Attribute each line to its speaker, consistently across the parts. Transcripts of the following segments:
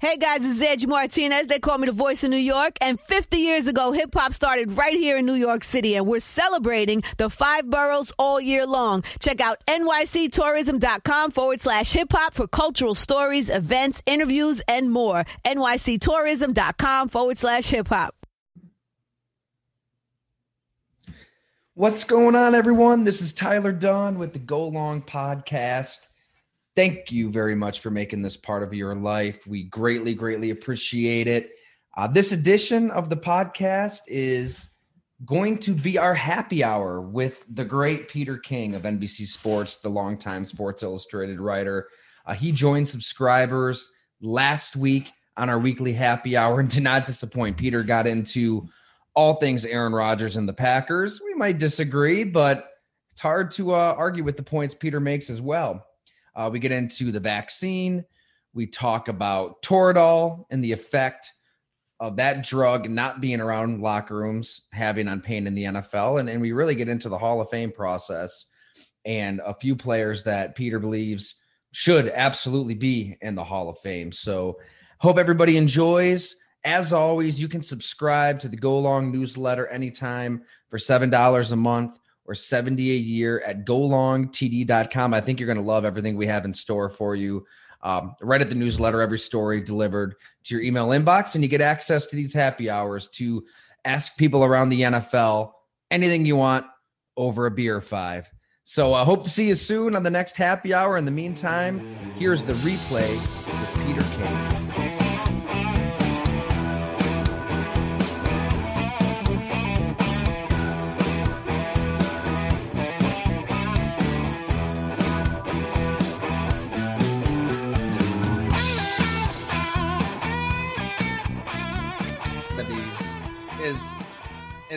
Speaker 1: Hey guys, it's Angie Martinez. They call me the voice of New York. And 50 years ago, hip hop started right here in New York City. And we're celebrating the five boroughs all year long. Check out nyctourism.com forward slash hip hop for cultural stories, events, interviews, and more. nyctourism.com forward slash hip hop.
Speaker 2: What's going on, everyone? This is Tyler Dunn with the Go Long Podcast thank you very much for making this part of your life. We greatly, greatly appreciate it. Uh, this edition of the podcast is going to be our happy hour with the great Peter King of NBC Sports, the longtime Sports Illustrated writer. Uh, he joined subscribers last week on our weekly happy hour and did not disappoint. Peter got into all things Aaron Rodgers and the Packers. We might disagree, but it's hard to uh, argue with the points Peter makes as well. Uh, we get into the vaccine. We talk about Toradol and the effect of that drug not being around locker rooms having on pain in the NFL. And, and we really get into the Hall of Fame process and a few players that Peter believes should absolutely be in the Hall of Fame. So hope everybody enjoys. As always, you can subscribe to the Go Long newsletter anytime for $7 a month or 70 a year at golongtd.com. I think you're going to love everything we have in store for you. Um, right at the newsletter, every story delivered to your email inbox, and you get access to these happy hours to ask people around the NFL anything you want over a beer five. So I uh, hope to see you soon on the next happy hour. In the meantime, here's the replay with Peter King.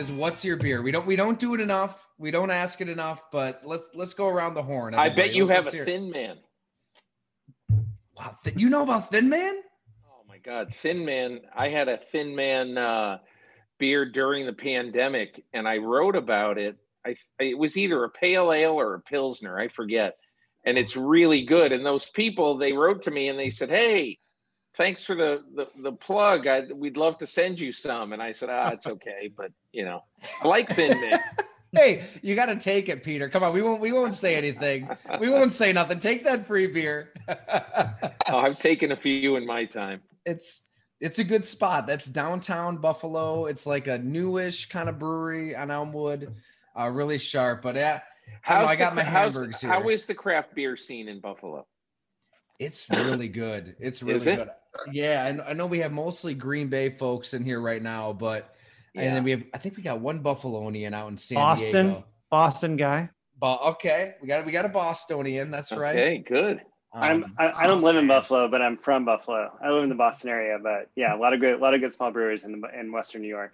Speaker 2: Is what's your beer? We don't we don't do it enough. We don't ask it enough, but let's let's go around the horn.
Speaker 3: Everybody. I bet you have a Thin Man.
Speaker 2: Wow, you know about Thin Man?
Speaker 3: Oh my God, Thin Man! I had a Thin Man uh, beer during the pandemic, and I wrote about it. I it was either a pale ale or a pilsner, I forget, and it's really good. And those people they wrote to me and they said, "Hey." Thanks for the the, the plug. I, we'd love to send you some. And I said, ah, it's okay, but you know, I like Thin Man.
Speaker 2: hey, you got to take it, Peter. Come on, we won't we won't say anything. We won't say nothing. Take that free beer.
Speaker 3: oh, I've taken a few in my time.
Speaker 2: It's it's a good spot. That's downtown Buffalo. It's like a newish kind of brewery on Elmwood. Uh, really sharp, but yeah. I, I got the, my Hamburgs here.
Speaker 3: How is the craft beer scene in Buffalo?
Speaker 2: It's really good. It's really it? good. Yeah, and I know we have mostly Green Bay folks in here right now, but yeah. and then we have I think we got one Buffalonian out in San
Speaker 4: Boston,
Speaker 2: Diego.
Speaker 4: Boston guy.
Speaker 2: But okay, we got we got a Bostonian. That's right.
Speaker 3: Okay, good.
Speaker 5: Um, I'm I, I, don't live in Buffalo, but I'm from Buffalo. I live in the Boston area, but yeah, a lot of good a lot of good small brewers in the, in Western New York.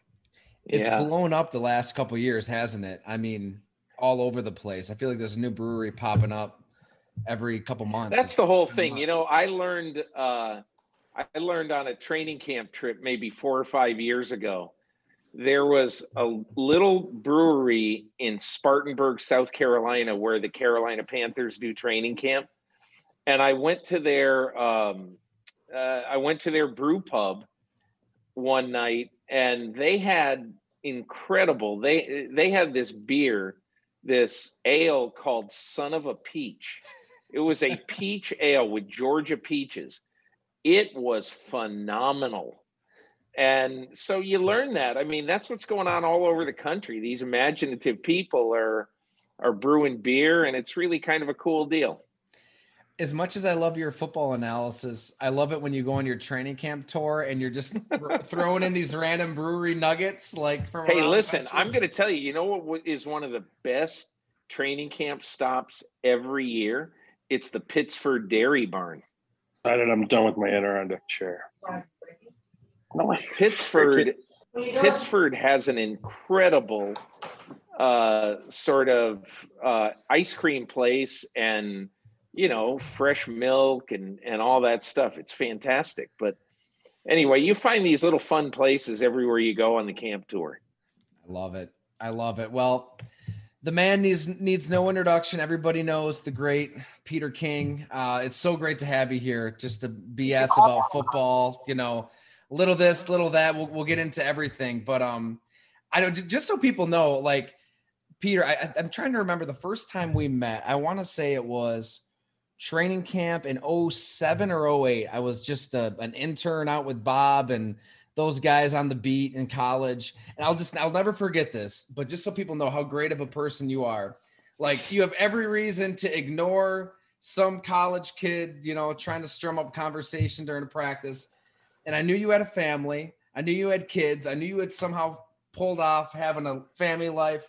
Speaker 2: It's yeah. blown up the last couple years, hasn't it? I mean, all over the place. I feel like there's a new brewery popping up every couple months.
Speaker 3: That's the whole thing. Months. You know, I learned uh, I learned on a training camp trip maybe four or five years ago. There was a little brewery in Spartanburg, South Carolina, where the Carolina Panthers do training camp, and I went to their um, uh, I went to their brew pub one night, and they had incredible. They they had this beer, this ale called Son of a Peach. It was a peach ale with Georgia peaches it was phenomenal. And so you learn that. I mean, that's what's going on all over the country. These imaginative people are are brewing beer and it's really kind of a cool deal.
Speaker 2: As much as I love your football analysis, I love it when you go on your training camp tour and you're just th- throwing in these random brewery nuggets like from
Speaker 3: Hey, listen, I'm going to tell you, you know what is one of the best training camp stops every year? It's the Pittsford Dairy Barn.
Speaker 6: I'm done with my Adirondack chair.
Speaker 3: No, Pittsford, Pittsford has an incredible uh, sort of uh, ice cream place and you know fresh milk and and all that stuff. It's fantastic. But anyway, you find these little fun places everywhere you go on the camp tour.
Speaker 2: I love it. I love it. Well, the man needs needs no introduction. Everybody knows the great Peter King. Uh, it's so great to have you here, just to BS about football. You know, little this, little that. We'll we'll get into everything, but um, I don't just so people know, like Peter. I, I'm trying to remember the first time we met. I want to say it was training camp in 07 or 08. I was just a, an intern out with Bob and those guys on the beat in college. And I'll just, I'll never forget this, but just so people know how great of a person you are, like you have every reason to ignore some college kid, you know, trying to strum up conversation during a practice. And I knew you had a family. I knew you had kids. I knew you had somehow pulled off having a family life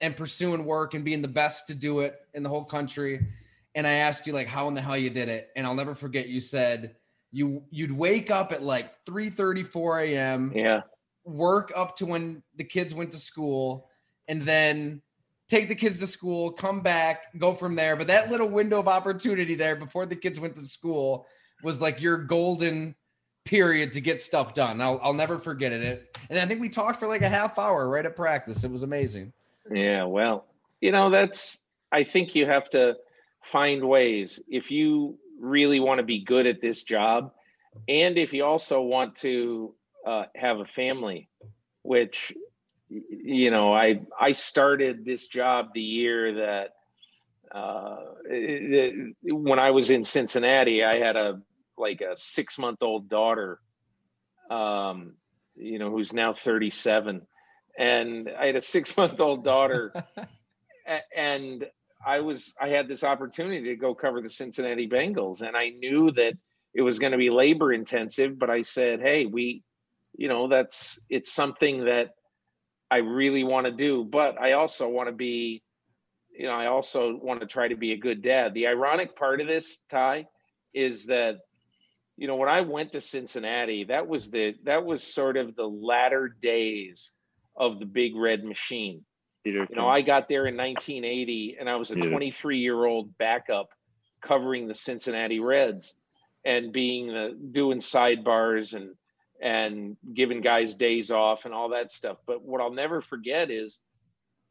Speaker 2: and pursuing work and being the best to do it in the whole country. And I asked you like how in the hell you did it. And I'll never forget you said, you you'd wake up at like 3 34 a.m
Speaker 3: yeah.
Speaker 2: work up to when the kids went to school and then take the kids to school come back go from there. But that little window of opportunity there before the kids went to school was like your golden period to get stuff done. I'll, I'll never forget it and i think we talked for like a half hour right at practice. It was amazing.
Speaker 3: Yeah well you know that's i think you have to find ways. If you really want to be good at this job. And if you also want to uh, have a family which you know i i started this job the year that uh, it, it, when i was in cincinnati i had a like a six month old daughter um you know who's now 37 and i had a six month old daughter and I was I had this opportunity to go cover the Cincinnati Bengals, and I knew that it was going to be labor intensive. But I said, "Hey, we, you know, that's it's something that I really want to do, but I also want to be, you know, I also want to try to be a good dad." The ironic part of this, Ty, is that you know when I went to Cincinnati, that was the that was sort of the latter days of the Big Red Machine you know, I got there in 1980 and I was a 23 year old backup covering the Cincinnati Reds and being the doing sidebars and and giving guys days off and all that stuff. But what I'll never forget is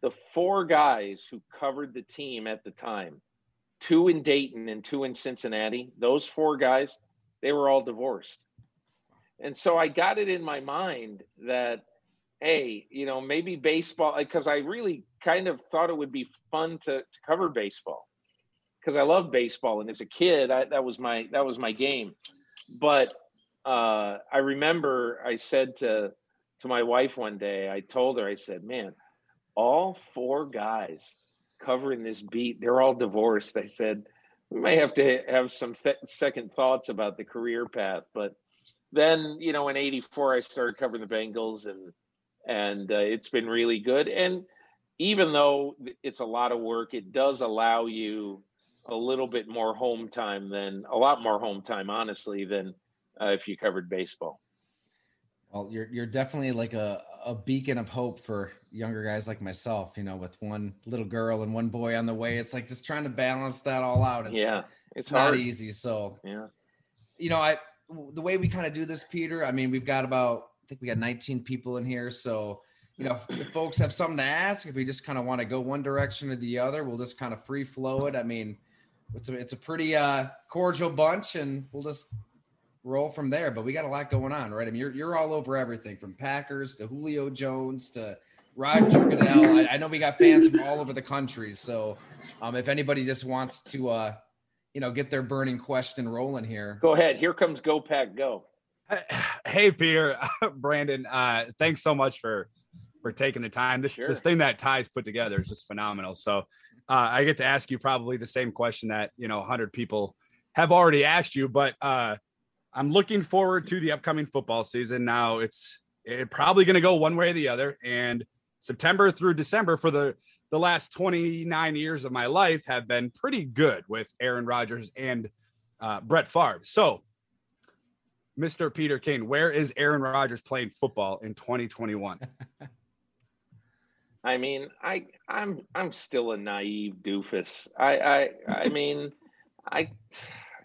Speaker 3: the four guys who covered the team at the time, two in Dayton and two in Cincinnati, those four guys, they were all divorced. And so I got it in my mind that hey, you know, maybe baseball, because I really kind of thought it would be fun to, to cover baseball because I love baseball. And as a kid, I, that was my, that was my game. But uh, I remember I said to, to my wife one day, I told her, I said, man, all four guys covering this beat, they're all divorced. I said, we may have to have some th- second thoughts about the career path. But then, you know, in 84, I started covering the Bengals and, and uh, it's been really good. And even though it's a lot of work, it does allow you a little bit more home time than a lot more home time, honestly, than uh, if you covered baseball.
Speaker 2: Well, you're you're definitely like a, a beacon of hope for younger guys like myself. You know, with one little girl and one boy on the way, it's like just trying to balance that all out. It's,
Speaker 3: yeah,
Speaker 2: it's, it's not easy. So
Speaker 3: yeah,
Speaker 2: you know, I the way we kind of do this, Peter. I mean, we've got about I think we got 19 people in here. So, you know, if, if folks have something to ask, if we just kind of want to go one direction or the other, we'll just kind of free flow it. I mean, it's a, it's a pretty uh, cordial bunch and we'll just roll from there. But we got a lot going on, right? I mean, you're, you're all over everything from Packers to Julio Jones to Roger Goodell. I, I know we got fans from all over the country. So um, if anybody just wants to, uh, you know, get their burning question rolling here.
Speaker 3: Go ahead. Here comes Go Pack Go.
Speaker 4: Hey, Peter, Brandon, uh, thanks so much for for taking the time. This sure. this thing that Ty's put together is just phenomenal. So uh, I get to ask you probably the same question that you know 100 people have already asked you, but uh, I'm looking forward to the upcoming football season. Now it's it probably going to go one way or the other, and September through December for the the last 29 years of my life have been pretty good with Aaron Rodgers and uh, Brett Favre. So Mr. Peter King, where is Aaron Rodgers playing football in 2021?
Speaker 3: I mean, I I'm I'm still a naive doofus. I I I mean, I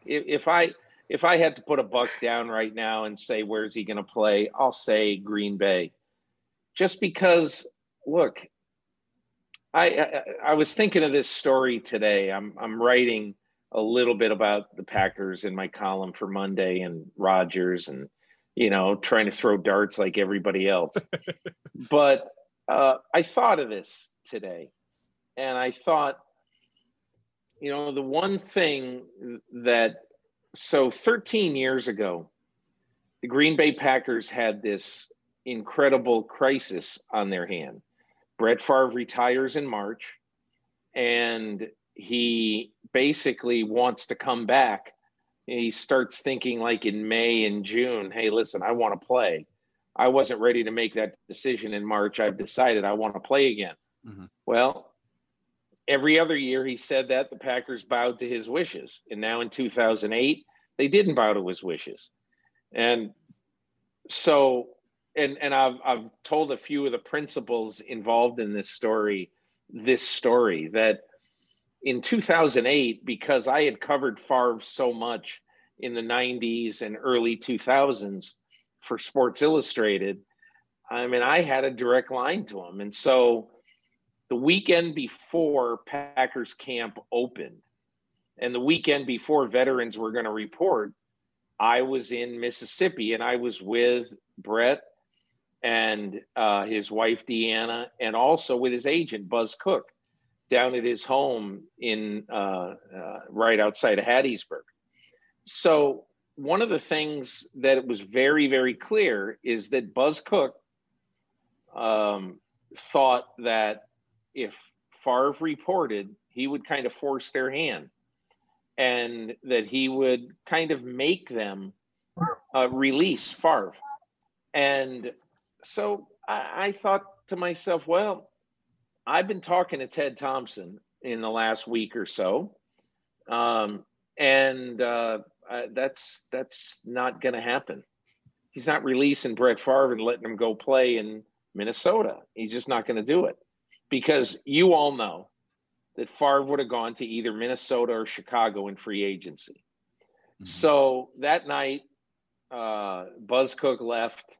Speaker 3: if I if I had to put a buck down right now and say where's he going to play, I'll say Green Bay. Just because look, I, I, I was thinking of this story today. I'm I'm writing a little bit about the Packers in my column for Monday and Rodgers and you know trying to throw darts like everybody else. but uh, I thought of this today, and I thought, you know, the one thing that so 13 years ago, the Green Bay Packers had this incredible crisis on their hand. Brett Favre retires in March, and he basically wants to come back. He starts thinking like in May and June, hey, listen, I want to play. I wasn't ready to make that decision in March. I've decided I want to play again. Mm-hmm. Well, every other year he said that the Packers bowed to his wishes. And now in 2008, they didn't bow to his wishes. And so and and I've I've told a few of the principals involved in this story this story that in 2008 because I had covered Favre so much in the 90s and early 2000s for Sports Illustrated I mean I had a direct line to him. And so the weekend before Packers camp opened and the weekend before veterans were going to report I was in Mississippi and I was with Brett and uh, his wife Deanna, and also with his agent Bus Cook, down at his home in uh, uh, right outside of Hattiesburg. So one of the things that was very very clear is that Bus Cook um, thought that if Favre reported, he would kind of force their hand and that he would kind of make them uh, release Favre. And so I, I, thought to myself, well, I've been talking to Ted Thompson in the last week or so, um, and uh, uh, that's that's not going to happen. He's not releasing Brett Favre and letting him go play in Minnesota. He's just not going to do it because you all know that Favre would have gone to either Minnesota or Chicago in free agency. Mm-hmm. So that night, uh, Bus Cook left,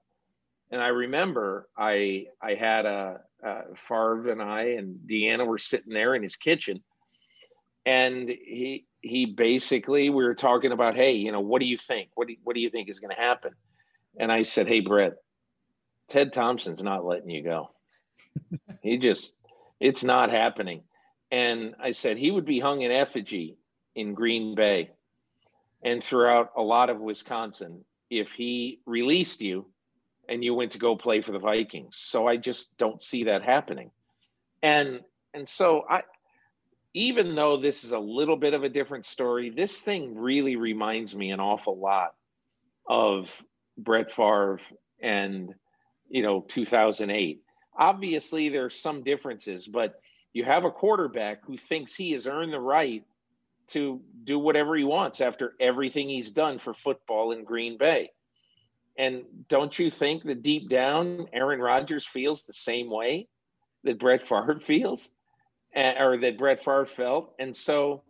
Speaker 3: and I remember I I had a, a Favre and I and Deanna were sitting there in his kitchen, and he he basically we were talking about, hey, you know, what do you think? What do you, what do you think is going to happen? And I said, hey, Brett, Ted Thompson's not letting you go. he just it's not happening. And I said he would be hung in effigy in Green Bay and throughout a lot of Wisconsin if he released you and you went to go play for the Vikings. So I just don't see that happening. And and so I even though this is a little bit of a different story, this thing really reminds me an awful lot of Brett Favre and you know 2008. Obviously there's some differences, but you have a quarterback who thinks he has earned the right to do whatever he wants after everything he's done for football in Green Bay. And don't you think that deep down, Aaron Rodgers feels the same way that Brett Favre feels, eh, or that Brett Favre felt? And so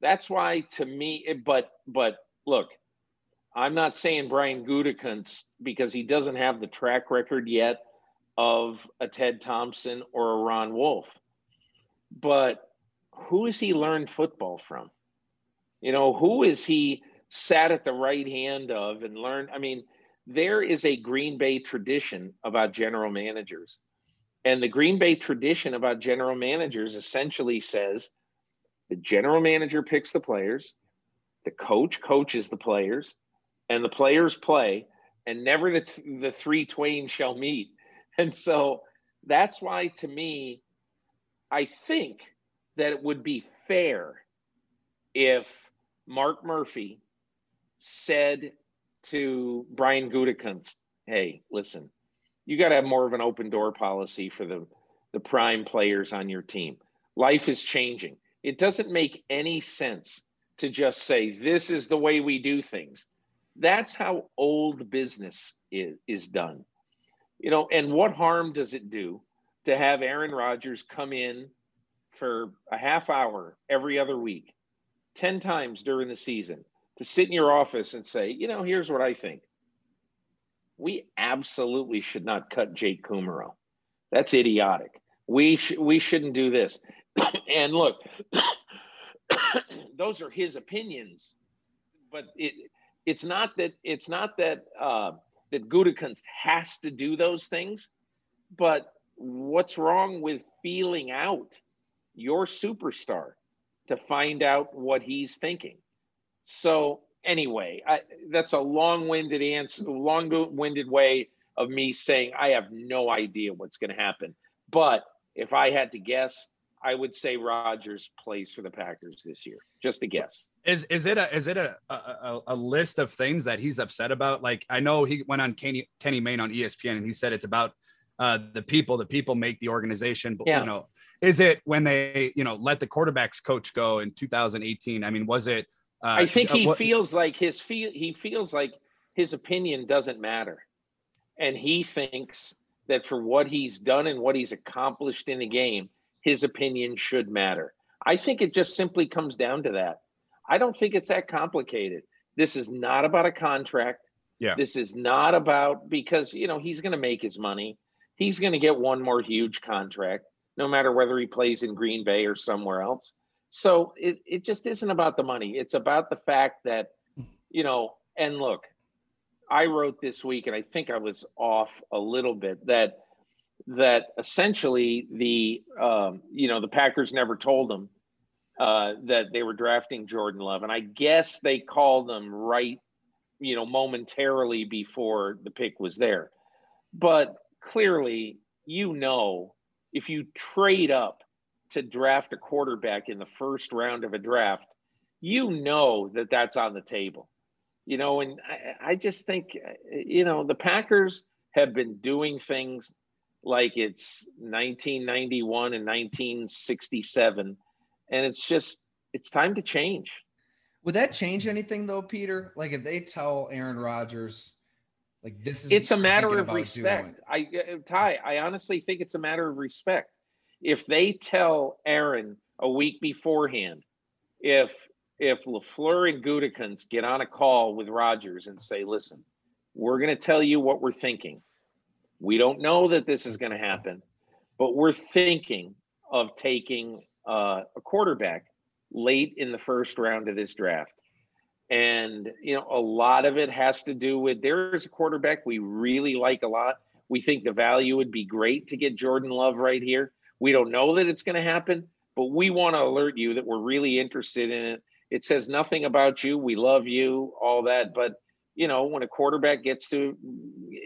Speaker 3: that's why, to me, but but look, I'm not saying Brian Gutekunst because he doesn't have the track record yet of a Ted Thompson or a Ron Wolf but who has he learned football from? You know, who is he sat at the right hand of and learned? I mean, there is a Green Bay tradition about general managers. And the Green Bay tradition about general managers essentially says the general manager picks the players, the coach coaches the players, and the players play, and never the, the three twain shall meet. And so that's why, to me, I think that it would be fair if Mark Murphy said to Brian Gutekunst, "Hey, listen, you got to have more of an open door policy for the the prime players on your team. Life is changing. It doesn't make any sense to just say this is the way we do things. That's how old business is, is done. You know, and what harm does it do to have Aaron Rodgers come in for a half hour every other week, 10 times during the season, to sit in your office and say, you know, here's what I think. We absolutely should not cut Jake Kumerow. That's idiotic. we sh- we shouldn't do this. and look, those are his opinions, but it it's not that it's not that uh, that Gutekunst has to do those things, but what's wrong with feeling out your superstar to find out what he's thinking? So anyway, I, that's a long-winded answer, long-winded way of me saying I have no idea what's going to happen. But if I had to guess, I would say Rodgers plays for the Packers this year. Just a guess.
Speaker 4: Is is it a is it a, a, a list of things that he's upset about? Like I know he went on Kenny Kenny Mayne on ESPN and he said it's about uh, the people. The people make the organization. But yeah. you know, is it when they you know let the quarterbacks coach go in 2018? I mean, was it?
Speaker 3: Uh, I think he uh, what, feels like his feel he feels like his opinion doesn't matter, and he thinks that for what he's done and what he's accomplished in the game, his opinion should matter. I think it just simply comes down to that. I don't think it's that complicated. This is not about a contract.
Speaker 4: Yeah.
Speaker 3: This is not about because, you know, he's going to make his money. He's going to get one more huge contract, no matter whether he plays in Green Bay or somewhere else. So it, it just isn't about the money. It's about the fact that, you know, and look, I wrote this week, and I think I was off a little bit that that essentially the um, you know the Packers never told them uh, that they were drafting Jordan Love, and I guess they called them right, you know, momentarily before the pick was there. But clearly, you know, if you trade up to draft a quarterback in the first round of a draft, you know that that's on the table you know, and I, I just think, you know, the Packers have been doing things like it's 1991 and 1967, and it's just it's time to change.
Speaker 2: Would that change anything though, Peter? Like if they tell Aaron Rodgers, like this is
Speaker 3: it's a matter of respect. Doing. I uh, Ty, I honestly think it's a matter of respect. If they tell Aaron a week beforehand, if if LaFleur and Gutekunst get on a call with Rodgers and say, listen, we're going to tell you what we're thinking. We don't know that this is going to happen, but we're thinking of taking uh, a quarterback late in the first round of this draft. And, you know, a lot of it has to do with there is a quarterback we really like a lot. We think the value would be great to get Jordan Love right here. We don't know that it's going to happen, but we want to alert you that we're really interested in it it says nothing about you. We love you, all that. But, you know, when a quarterback gets to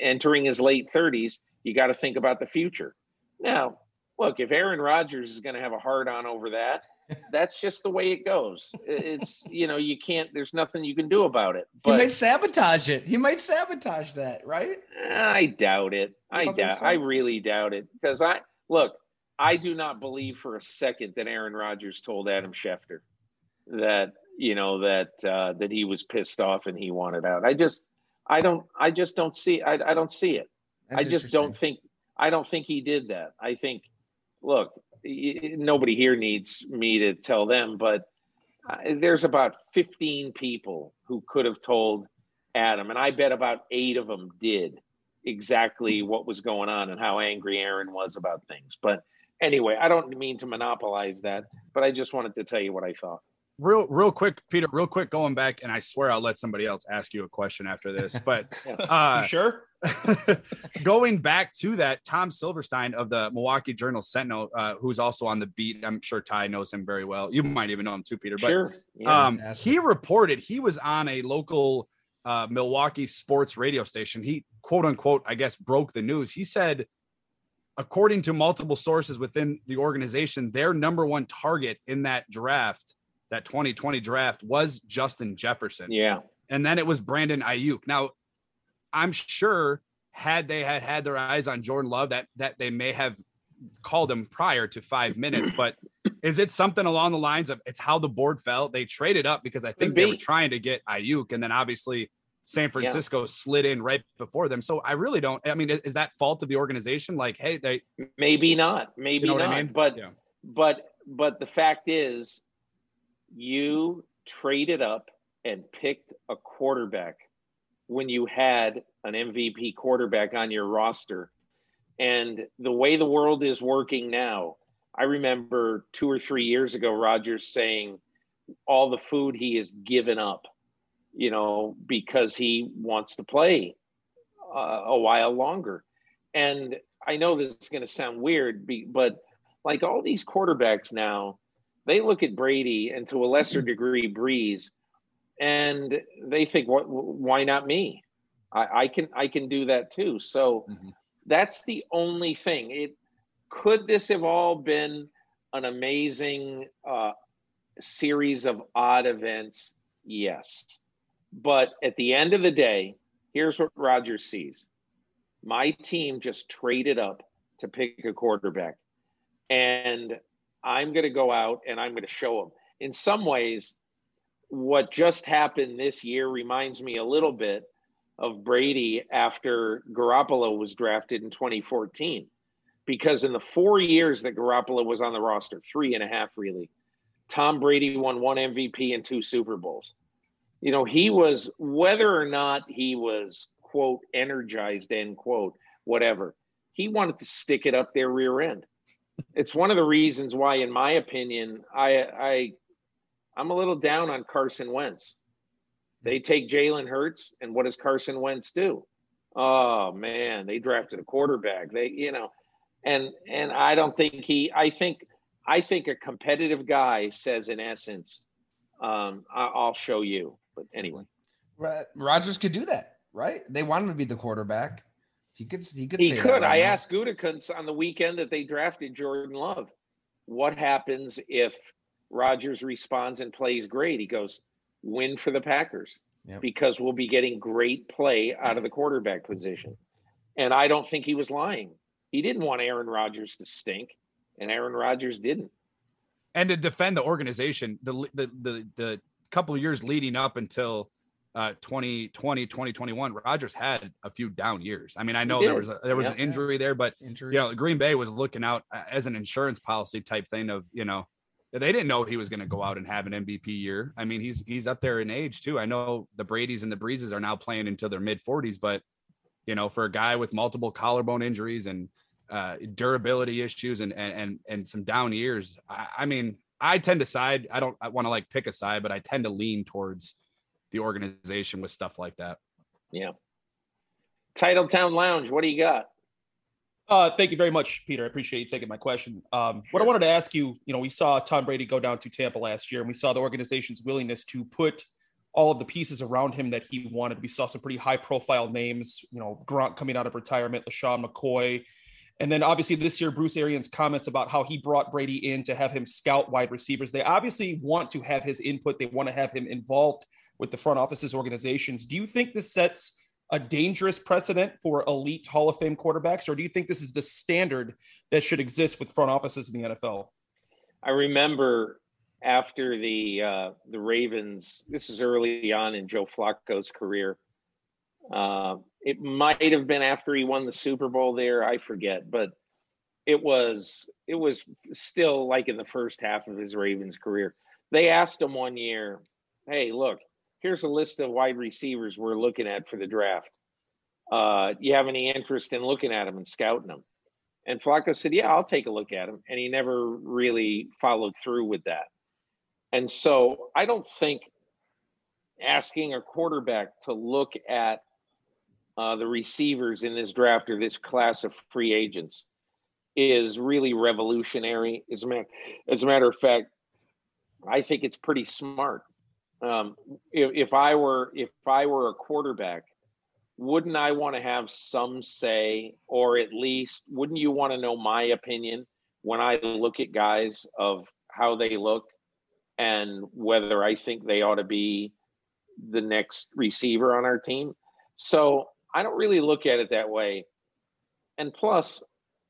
Speaker 3: entering his late 30s, you got to think about the future. Now, look, if Aaron Rodgers is going to have a hard on over that, that's just the way it goes. It's, you know, you can't, there's nothing you can do about it.
Speaker 2: But he might sabotage it. He might sabotage that, right?
Speaker 3: I doubt it. I doubt, so? I really doubt it. Because I, look, I do not believe for a second that Aaron Rodgers told Adam Schefter that you know that uh, that he was pissed off and he wanted out. I just I don't I just don't see I, I don't see it. That's I just don't think I don't think he did that. I think look, nobody here needs me to tell them, but uh, there's about 15 people who could have told Adam, and I bet about eight of them did exactly what was going on and how angry Aaron was about things. But anyway, I don't mean to monopolize that, but I just wanted to tell you what I thought.
Speaker 4: Real real quick peter real quick going back and i swear i'll let somebody else ask you a question after this but
Speaker 2: uh sure?
Speaker 4: going back to that tom silverstein of the milwaukee journal sentinel uh, who's also on the beat i'm sure ty knows him very well. You might even know him too peter but sure. yeah, um he reported he was on a local uh, milwaukee sports radio station. He quote unquote i guess broke the news. He said according to multiple sources within the organization their number one target in that draft that 2020 draft was Justin Jefferson.
Speaker 3: Yeah.
Speaker 4: And then it was Brandon Aiyuk. Now, I'm sure had they had had their eyes on Jordan Love that that they may have called him prior to 5 minutes, but is it something along the lines of it's how the board fell? They traded up because I think they were trying to get Aiyuk, and then obviously San Francisco yeah. slid in right before them. So I really don't I mean is that fault of the organization like hey they
Speaker 3: maybe not maybe you know not I mean? but yeah. but but the fact is you traded up and picked a quarterback when you had an MVP quarterback on your roster And the way the world is working now, I remember two or three years ago, Rodgers saying all the food he has given up, you know, because he wants to play uh, a while longer. And I know this is going to sound weird, but like all these quarterbacks now, they look at Brady and to a lesser degree Brees, and they think, "What? Why not me? I, I can I can do that too." So mm-hmm. that's the only thing. It could this have all been an amazing uh, series of odd events? Yes, but at the end of the day, here's what Rodgers sees: my team just traded up to pick a quarterback, and I'm going to go out and I'm going to show them. In some ways, what just happened this year reminds me a little bit of Brady after Garoppolo was drafted in 2014. Because in the four years that Garoppolo was on the roster, three and a half really, Tom Brady won one MVP and two Super Bowls. You know, he was, whether or not he was, quote, energized, end quote, whatever, he wanted to stick it up their rear end it's one of the reasons why, in my opinion, I I I'm a little down on Carson Wentz. They take Jalen Hurts, and what does Carson Wentz do? Oh man, they drafted a quarterback. They, you know, and and I don't think he. I think I think a competitive guy says, in essence, um, I'll show you. But anyway,
Speaker 2: Rodgers could do that, right? They want him to be the quarterback. He could. He could.
Speaker 3: He could. Right I now. asked Gutekunst on the weekend that they drafted Jordan Love. What happens if Rodgers responds and plays great? He goes, "Win for the Packers." Yep. Because we'll be getting great play out of the quarterback position. And I don't think he was lying. He didn't want Aaron Rodgers to stink, and Aaron Rodgers didn't.
Speaker 4: And to defend the organization, the the the, the couple years leading up until uh, 2020, 2021, Rodgers had a few down years. I mean, I know there was a, there was yeah, an injury there, but Injuries. you know, Green Bay was looking out uh, as an insurance policy type thing of you know they didn't know he was going to go out and have an MVP year. I mean, he's he's up there in age too. I know the Brady's and the Breeses are now playing until their mid 40s, but you know, for a guy with multiple collarbone injuries and uh, durability issues and and and, and some down years, I, I mean, I tend to side. I don't want to like pick a side, but I tend to lean towards the organization with stuff like that.
Speaker 3: Yeah. Titletown Lounge, what do you got?
Speaker 7: Uh, thank you very much, Peter. I appreciate you taking my question. Um, what I wanted to ask you, you know, we saw Tom Brady go down to Tampa last year, and we saw the organization's willingness to put all of the pieces around him that he wanted. We saw some pretty high-profile names, you know, Gronk coming out of retirement, LeSean McCoy, and then obviously this year, Bruce Arians comments about how he brought Brady in to have him scout wide receivers. They obviously want to have his input. They want to have him involved with the front offices organizations. Do you think this sets a dangerous precedent for elite Hall of Fame quarterbacks, or do you think this is the standard that should exist with front offices in the NFL?
Speaker 3: I remember after the uh, the Ravens. This is early on in Joe Flacco's career. Uh, it might have been after he won the Super Bowl there. I forget, but it was it was still like in the first half of his Ravens career. They asked him one year, "Hey, look, here's a list of wide receivers we're looking at for the draft. Uh, you have any interest in looking at them and scouting them? And Flacco said, Yeah, I'll take a look at them. And he never really followed through with that. And so I don't think asking a quarterback to look at uh, the receivers in this draft or this class of free agents is really revolutionary. As a, matter, as a matter of fact, I think it's pretty smart um, if, if I were if I were a quarterback, wouldn't I want to have some say, or at least wouldn't you want to know my opinion when I look at guys of how they look and whether I think they ought to be the next receiver on our team? So I don't really look at it that way. And plus,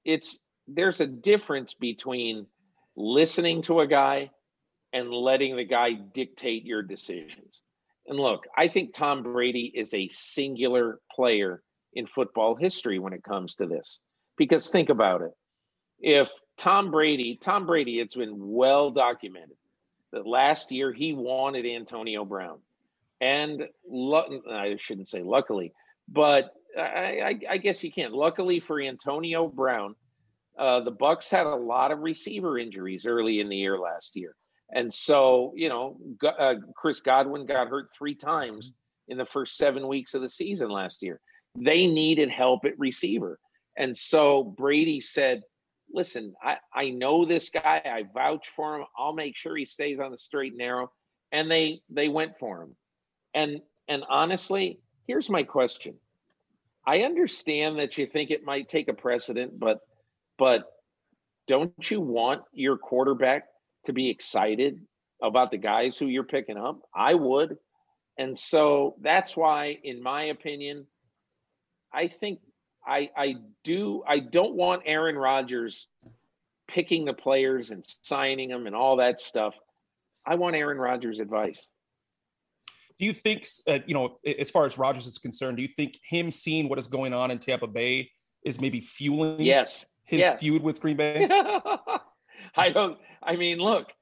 Speaker 3: it's there's a difference between listening to a guy and letting the guy dictate your decisions. And look, I think Tom Brady is a singular player in football history when it comes to this. Because think about it. If Tom Brady, Tom Brady, it's been well documented that last year he wanted Antonio Brown. And I shouldn't say luckily, but I, I, I guess you can't. Luckily for Antonio Brown, uh, the Bucs had a lot of receiver injuries early in the year last year, and so you know, uh, Chris Godwin got hurt three times in the first seven weeks of the season last year. They needed help at receiver, and so Brady said, "Listen, I I know this guy. I vouch for him. I'll make sure he stays on the straight and narrow." And they they went for him, and and honestly, here's my question. I understand that you think it might take a precedent, but but don't you want your quarterback to be excited about the guys who you're picking up? I would. And so that's why, in my opinion, I think I I do I don't want Aaron Rodgers picking the players and signing them and all that stuff. I want Aaron Rodgers' advice.
Speaker 7: Do you think, uh, you know, as far as Rodgers is concerned, do you think him seeing what is going on in Tampa Bay is maybe fueling
Speaker 3: yes
Speaker 7: his
Speaker 3: yes.
Speaker 7: feud with Green Bay?
Speaker 3: I don't. I mean, look,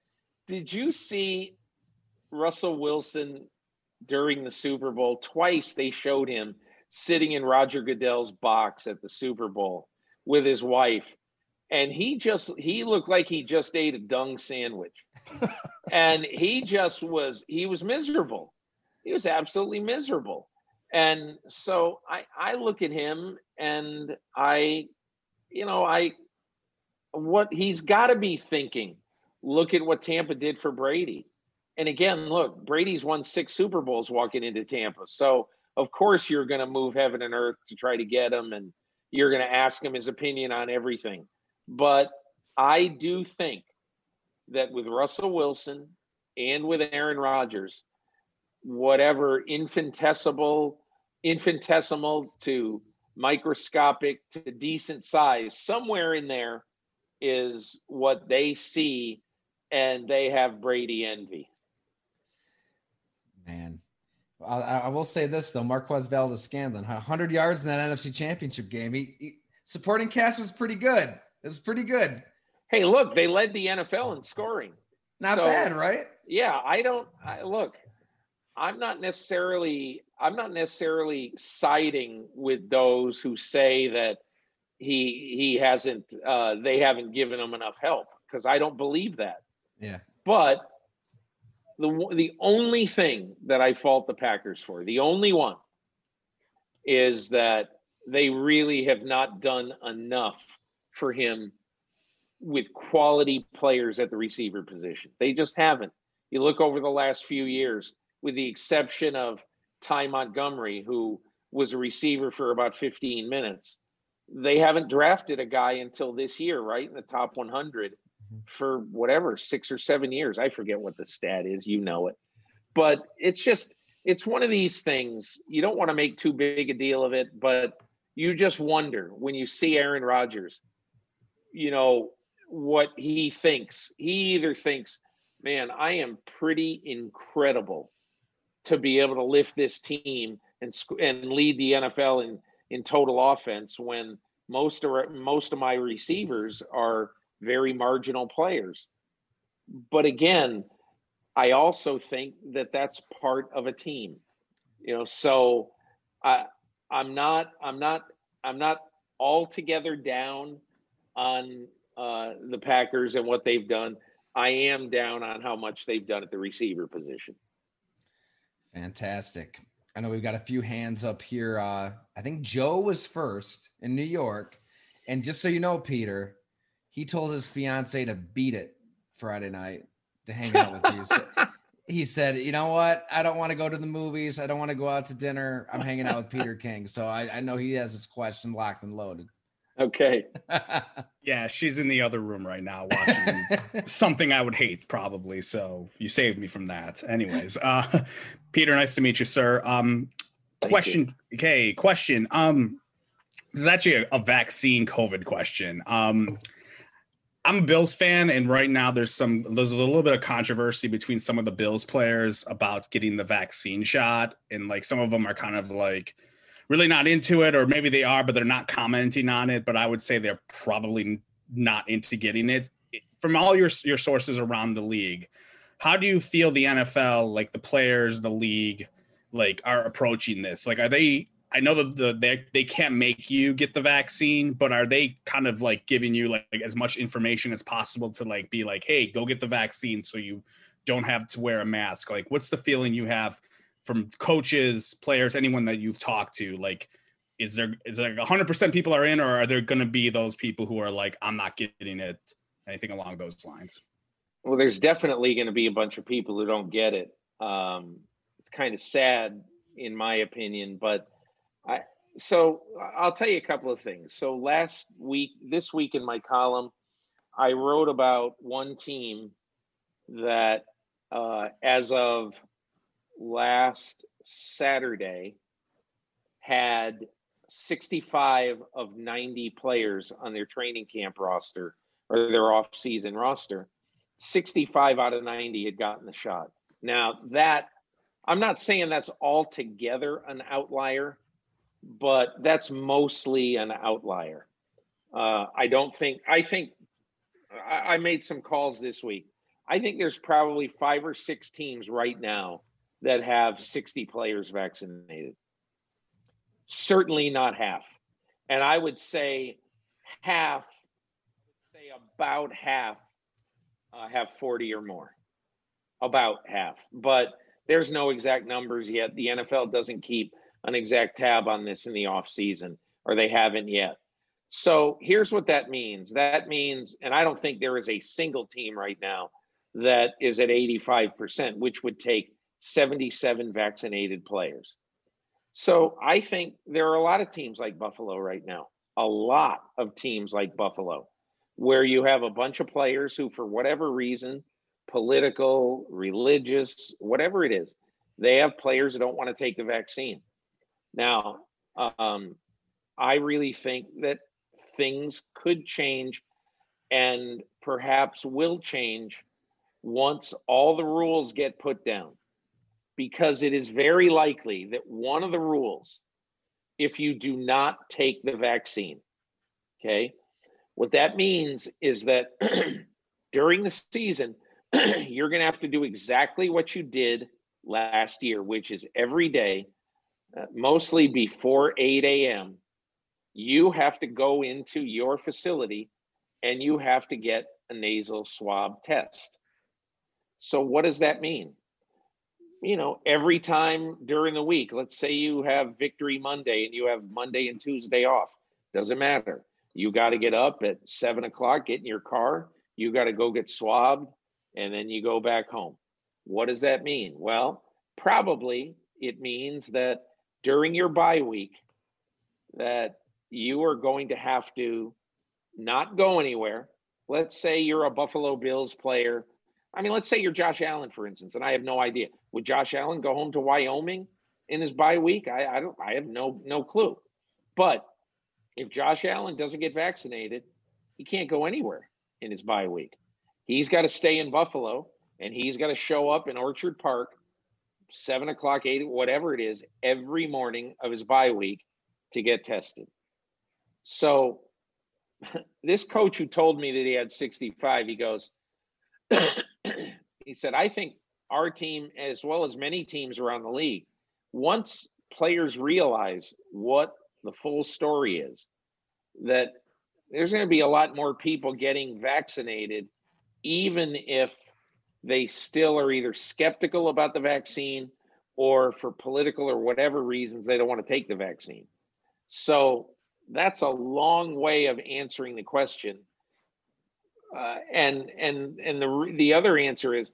Speaker 3: did you see Russell Wilson during the Super Bowl? Twice they showed him sitting in Roger Goodell's box at the Super Bowl with his wife, and he just he looked like he just ate a dung sandwich, and he just was he was miserable. He was absolutely miserable. And so I, I look at him and I you know, I what he's got to be thinking. Look at what Tampa did for Brady. And again, look, Brady's won six Super Bowls walking into Tampa. So, of course, you're going to move heaven and earth to try to get him and you're going to ask him his opinion on everything. But I do think that with Russell Wilson and with Aaron Rodgers, whatever infinitesimal, infinitesimal to microscopic to decent size, somewhere in there is what they see, and they have Brady envy.
Speaker 2: Man, I, I will say this though: Marquez Valdes-Scantling, 100 yards in that NFC Championship game. He, he, supporting cast was pretty good. It was pretty good.
Speaker 3: Hey, look, they led the NFL in scoring.
Speaker 2: Not so, bad, right?
Speaker 3: Yeah, I don't. I, look, I'm not necessarily I'm not necessarily siding with those who say that he he hasn't uh, they haven't given him enough help because I don't believe that.
Speaker 2: Yeah.
Speaker 3: But the the only thing that I fault the Packers for, the only one, is that they really have not done enough for him with quality players at the receiver position. They just haven't. You look over the last few years with the exception of Ty Montgomery, who was a receiver for about 15 minutes. They haven't drafted a guy until this year, right? In the top 100 mm-hmm. for whatever, six or seven years. I forget what the stat is. You know it. But it's just, it's one of these things. You don't want to make too big a deal of it, but you just wonder when you see Aaron Rodgers, you know, what he thinks. He either thinks, man, I am pretty incredible to be able to lift this team and and lead the NFL in in total offense when most of most of my receivers are very marginal players. But again, I also think that that's part of a team. You know, so I I'm not I'm not I'm not altogether down on uh, the Packers and what they've done. I am down on how much they've done at the receiver position.
Speaker 2: Fantastic. I know we've got a few hands up here. Uh, I think Joe was first in New York. And just so you know, Peter, he told his fiance to beat it Friday night to hang out with you. So he said, You know what? I don't want to go to the movies. I don't want to go out to dinner. I'm hanging out with Peter King. So I, I know he has his question locked and loaded.
Speaker 3: Okay.
Speaker 8: yeah, she's in the other room right now watching something I would hate probably. So you saved me from that. Anyways, uh Peter, nice to meet you, sir. Um question okay, question. Um this is actually a, a vaccine COVID question. Um I'm a Bills fan, and right now there's some there's a little bit of controversy between some of the Bills players about getting the vaccine shot, and like some of them are kind of like really not into it, or maybe they are, but they're not commenting on it. But I would say they're probably not into getting it. From all your your sources around the league, how do you feel the NFL, like the players, the league, like are approaching this? Like, are they I know that the they they can't make you get the vaccine, but are they kind of like giving you like, like as much information as possible to like be like, hey, go get the vaccine so you don't have to wear a mask? Like, what's the feeling you have from coaches, players, anyone that you've talked to? Like, is there is like hundred percent people are in, or are there going to be those people who are like, I'm not getting it? Anything along those lines?
Speaker 3: Well, there's definitely going to be a bunch of people who don't get it. Um, it's kind of sad, in my opinion, but I. So I'll tell you a couple of things. So last week, this week in my column, I wrote about one team that, uh, as of last Saturday, had 65 of 90 players on their training camp roster or their off-season roster 65 out of 90 had gotten the shot. Now, that I'm not saying that's altogether an outlier, but that's mostly an outlier. Uh, I don't think, I think I, I made some calls this week. I think there's probably five or six teams right now that have 60 players vaccinated. Certainly not half. And I would say half, say about half uh, have 40 or more, about half. But there's no exact numbers yet. The NFL doesn't keep an exact tab on this in the off season, or they haven't yet. So here's what that means. That means, and I don't think there is a single team right now that is at 85%, which would take 77 vaccinated players. So I think there are a lot of teams like Buffalo right now, a lot of teams like Buffalo where you have a bunch of players who, for whatever reason, political, religious, whatever it is, they have players that don't want to take the vaccine. Now, um, I really think that things could change and perhaps will change once all the rules get put down. Because it is very likely that one of the rules, if you do not take the vaccine, okay, what that means is that during the season, you're going to have to do exactly what you did last year, which is every day, uh, mostly before 8 a.m., you have to go into your facility and you have to get a nasal swab test. So, what does that mean? You know, every time during the week, let's say you have Victory Monday and you have Monday and Tuesday off, doesn't matter you got to get up at seven o'clock, get in your car, you got to go get swabbed, and then you go back home. What does that mean? Well, probably it means that during your bye week, that you are going to have to not go anywhere. Let's say you're a Buffalo Bills player. I mean, let's say you're Josh Allen, for instance, and I have no idea. Would Josh Allen go home to Wyoming in his bye week? I, I don't. I have no no clue. But if Josh Allen doesn't get vaccinated, he can't go anywhere in his bye week. He's got to stay in Buffalo and he's got to show up in Orchard Park, seven o'clock, eight, whatever it is, every morning of his bye week to get tested. So this coach who told me that he had 65, he goes, he said, I think our team, as well as many teams around the league, once players realize what the full story is that there's going to be a lot more people getting vaccinated, even if they still are either skeptical about the vaccine or for political or whatever reasons they don't want to take the vaccine. So that's a long way of answering the question. Uh, and and and the the other answer is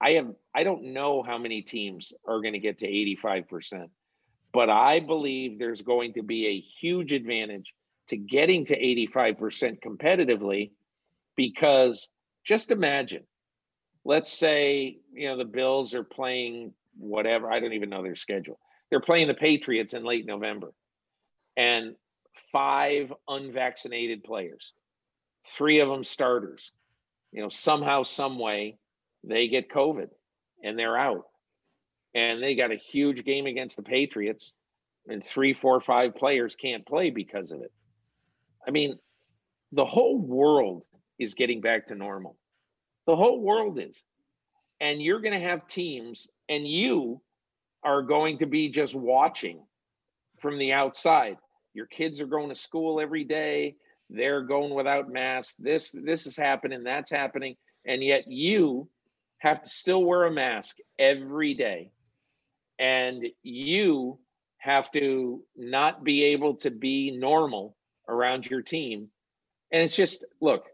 Speaker 3: I have I don't know how many teams are going to get to 85%. But I believe there's going to be a huge advantage to getting to 85% competitively because just imagine, let's say, you know, the Bills are playing whatever, I don't even know their schedule. They're playing the Patriots in late November and five unvaccinated players, three of them starters. You know, somehow, some way, they get COVID and they're out and they got a huge game against the Patriots, and three, four, five players can't play because of it. I mean, the whole world is getting back to normal. The whole world is. And you're going to have teams, and you are going to be just watching from the outside. Your kids are going to school every day. They're going without masks. This this is happening, that's happening, and yet you have to still wear a mask every day. And you have to not be able to be normal around your team. And it's just, look,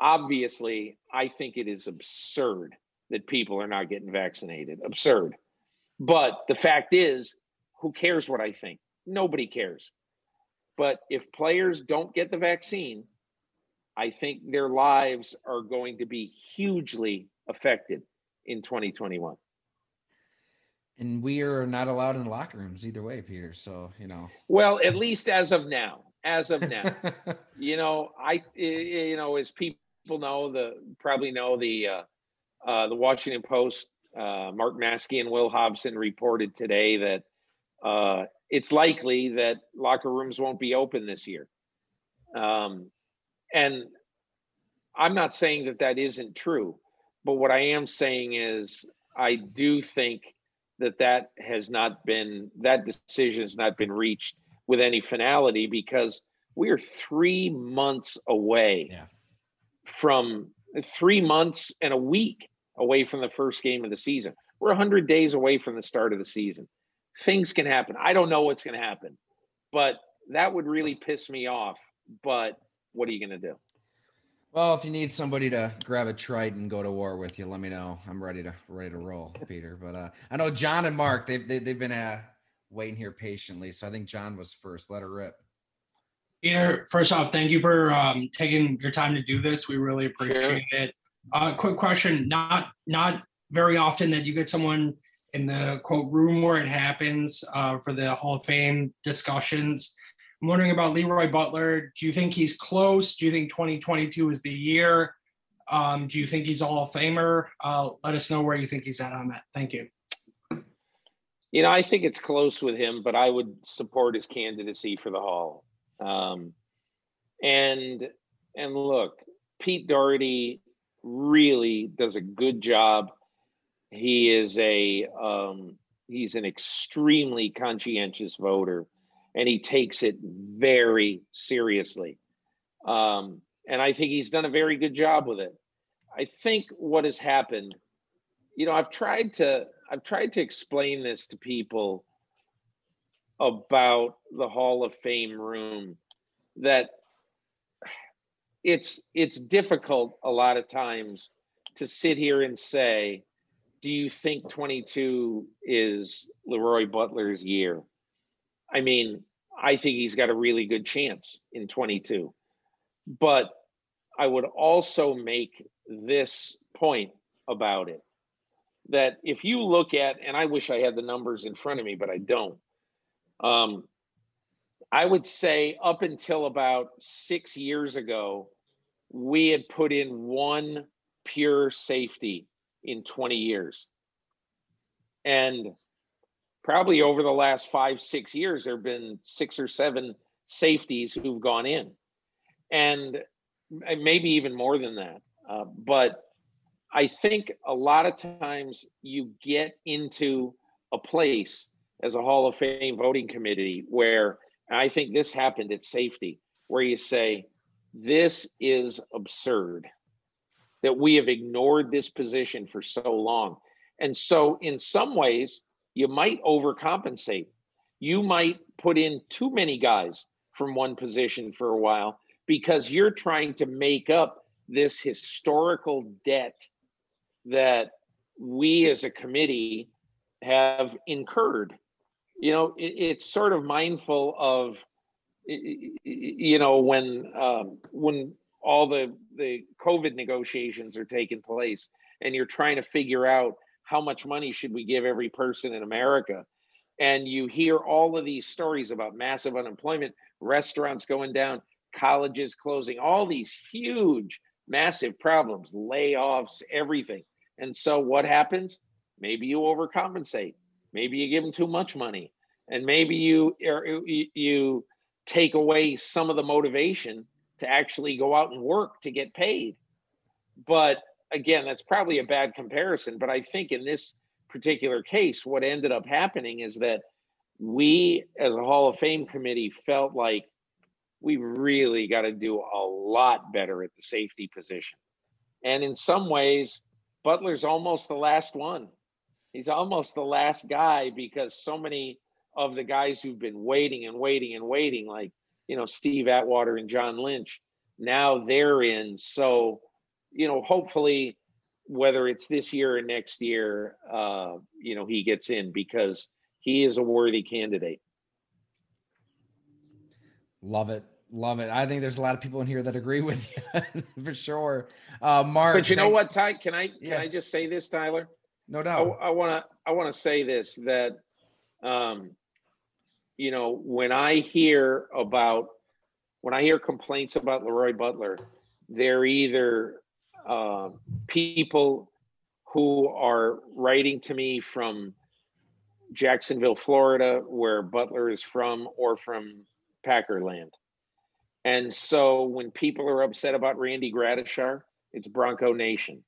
Speaker 3: obviously, I think it is absurd that people are not getting vaccinated. Absurd. But the fact is, who cares what I think? Nobody cares. But if players don't get the vaccine, I think their lives are going to be hugely affected in 2021.
Speaker 2: And we are not allowed in locker rooms either way, Peter. So, you know.
Speaker 3: Well, at least as of now. As of now. you know, I you know, as people know, the probably know the uh uh the Washington Post, uh Mark Maske and Will Hobson reported today that uh it's likely that locker rooms won't be open this year. Um and I'm not saying that that isn't true, but what I am saying is I do think that that has not been that decision has not been reached with any finality because we are three months away
Speaker 2: yeah.
Speaker 3: from three months and a week away from the first game of the season. We're 100 days away from the start of the season. Things can happen. I don't know what's going to happen, but that would really piss me off. But what are you going to do?
Speaker 2: Well, if you need somebody to grab a trite and go to war with you, let me know. I'm ready to ready to roll, Peter. But uh, I know John and Mark they've they, have they have been uh, waiting here patiently, so I think John was first. Let her rip.
Speaker 9: Peter, first off, thank you for um, taking your time to do this. We really appreciate sure. it. Uh, quick question: not not very often that you get someone in the quote room where it happens uh, for the Hall of Fame discussions. I'm wondering about Leroy Butler. Do you think he's close? Do you think 2022 is the year? Um, do you think he's a Famer? Uh, let us know where you think he's at on that. Thank you.
Speaker 3: You know, I think it's close with him, but I would support his candidacy for the Hall. Um, and and look, Pete Dougherty really does a good job. He is a um, he's an extremely conscientious voter and he takes it very seriously. Um, and I think he's done a very good job with it. I think what has happened, you know, I've tried to I've tried to explain this to people about the Hall of Fame room that it's it's difficult a lot of times to sit here and say, do you think 22 is Leroy Butler's year? I mean, I think he's got a really good chance in 22. But I would also make this point about it that if you look at, and I wish I had the numbers in front of me, but I don't. Um, I would say up until about six years ago, we had put in one pure safety in 20 years. And probably over the last five, six years, there have been six or seven safeties who've gone in, and maybe even more than that. Uh, but I think a lot of times you get into a place as a Hall of Fame voting committee where I think this happened at safety, where you say, this is absurd that we have ignored this position for so long. And so, in some ways, you might overcompensate. You might put in too many guys from one position for a while because you're trying to make up this historical debt that we as a committee have incurred. You know, it, it's sort of mindful of, you know, when um, when all the the COVID negotiations are taking place, and you're trying to figure out how much money should we give every person in America? And you hear all of these stories about massive unemployment, restaurants going down, colleges closing, all these huge, massive problems, layoffs, everything. And so what happens? Maybe you overcompensate. Maybe you give them too much money. And maybe you er, you take away some of the motivation to actually go out and work to get paid. But again, that's probably a bad comparison, but I think in this particular case, what ended up happening is that we as a Hall of Fame committee felt like we really got to do a lot better at the safety position. And in some ways, Butler's almost the last one. He's almost the last guy because so many of the guys who've been waiting and waiting and waiting, like, you know, Steve Atwater and John Lynch, now they're in. So, you know, hopefully, whether it's this year or next year, uh, you know, he gets in because he is a worthy candidate.
Speaker 2: Love it. Love it. I think there's a lot of people in here that agree with you for sure. Uh, Mark,
Speaker 3: but you know what, Ty? Can I can. I just say this, Tyler?
Speaker 2: No doubt.
Speaker 3: I want to I want to say this that, um, you know, when I hear about when I hear complaints about Leroy Butler, they're either uh, people who are writing to me from Jacksonville, Florida, where Butler is from, or from Packerland. And so when people are upset about Randy Gradishar, it's Bronco Nation.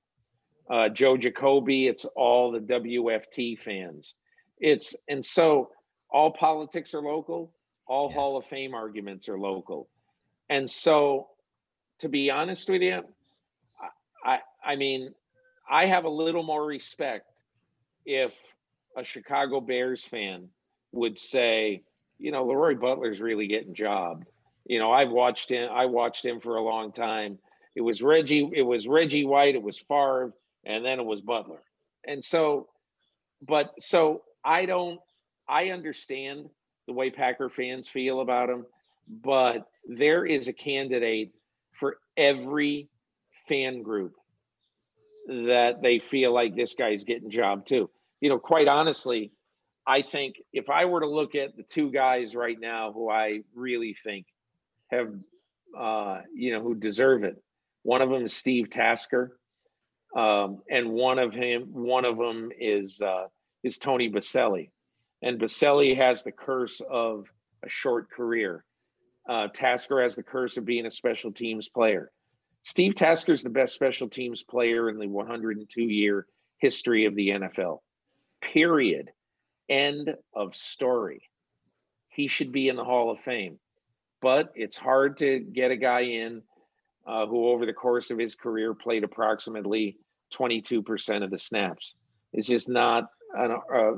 Speaker 3: Uh, Joe Jacoby, it's all the WFT fans. It's and so all politics are local, all yeah. Hall of Fame arguments are local. And so to be honest with you, I I mean, I have a little more respect if a Chicago Bears fan would say, you know, Leroy Butler's really getting jobbed. You know, I've watched him. I watched him for a long time. It was Reggie. It was Reggie White. It was Favre, and then it was Butler. And so, but so I don't. I understand the way Packer fans feel about him, but there is a candidate for every fan group that they feel like this guy's getting job too. You know, quite honestly, I think if I were to look at the two guys right now who I really think have, uh, you know, who deserve it, one of them is Steve Tasker, um, and one of him, one of them is uh, is Tony Boselli, and Boselli has the curse of a short career. Uh, Tasker has the curse of being a special teams player. Steve Tasker is the best special teams player in the 102 year history of the NFL period. End of story. He should be in the Hall of Fame. But it's hard to get a guy in uh, who, over the course of his career, played approximately 22% of the snaps. It's just not an, uh,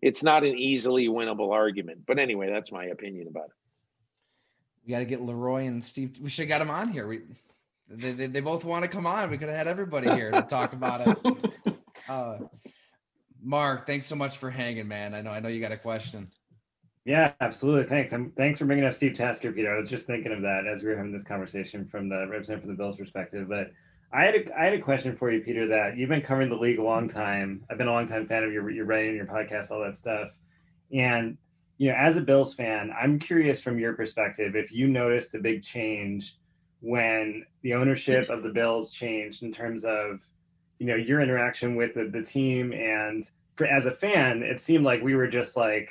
Speaker 3: it's not an easily winnable argument. But anyway, that's my opinion about it.
Speaker 2: We got to get Leroy and Steve. We should have got him on here. We they, they, they both want to come on. We could have had everybody here to talk about it. Uh, Mark, thanks so much for hanging, man. I know I know you got a question.
Speaker 10: Yeah, absolutely. Thanks. I'm thanks for bringing up Steve Tasker, Peter. I was just thinking of that as we were having this conversation from the representative from the Bills perspective. But I had a I had a question for you, Peter. That you've been covering the league a long time. I've been a long time fan of your your writing, your podcast, all that stuff. And you know, as a Bills fan, I'm curious from your perspective if you noticed a big change when the ownership of the Bills changed in terms of you know your interaction with the, the team and for, as a fan it seemed like we were just like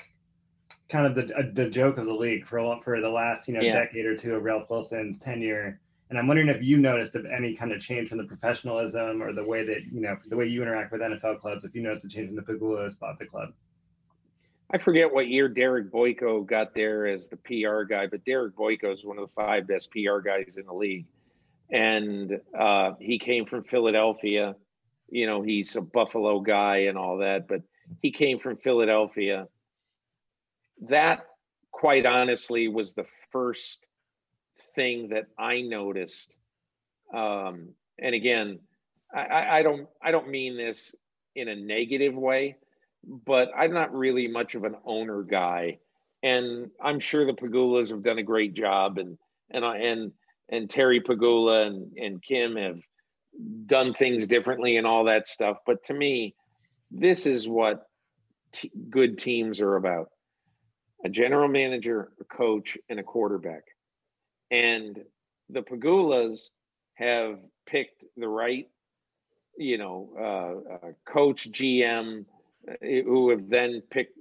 Speaker 10: kind of the, the joke of the league for for the last you know yeah. decade or two of Ralph Wilson's tenure and I'm wondering if you noticed if any kind of change from the professionalism or the way that you know the way you interact with NFL clubs if you noticed a change in the Pegulas bought the club
Speaker 3: I forget what year Derek Boyko got there as the PR guy, but Derek Boyko is one of the five best PR guys in the league. And uh, he came from Philadelphia you know, he's a Buffalo guy and all that, but he came from Philadelphia. That, quite honestly, was the first thing that I noticed. Um, and again, I, I don't I don't mean this in a negative way, but I'm not really much of an owner guy, and I'm sure the Pegulas have done a great job, and and and and Terry Pegula and and Kim have done things differently and all that stuff. But to me, this is what t- good teams are about a general manager, a coach, and a quarterback. And the Pegulas have picked the right, you know, uh, uh, coach, GM, uh, who have then picked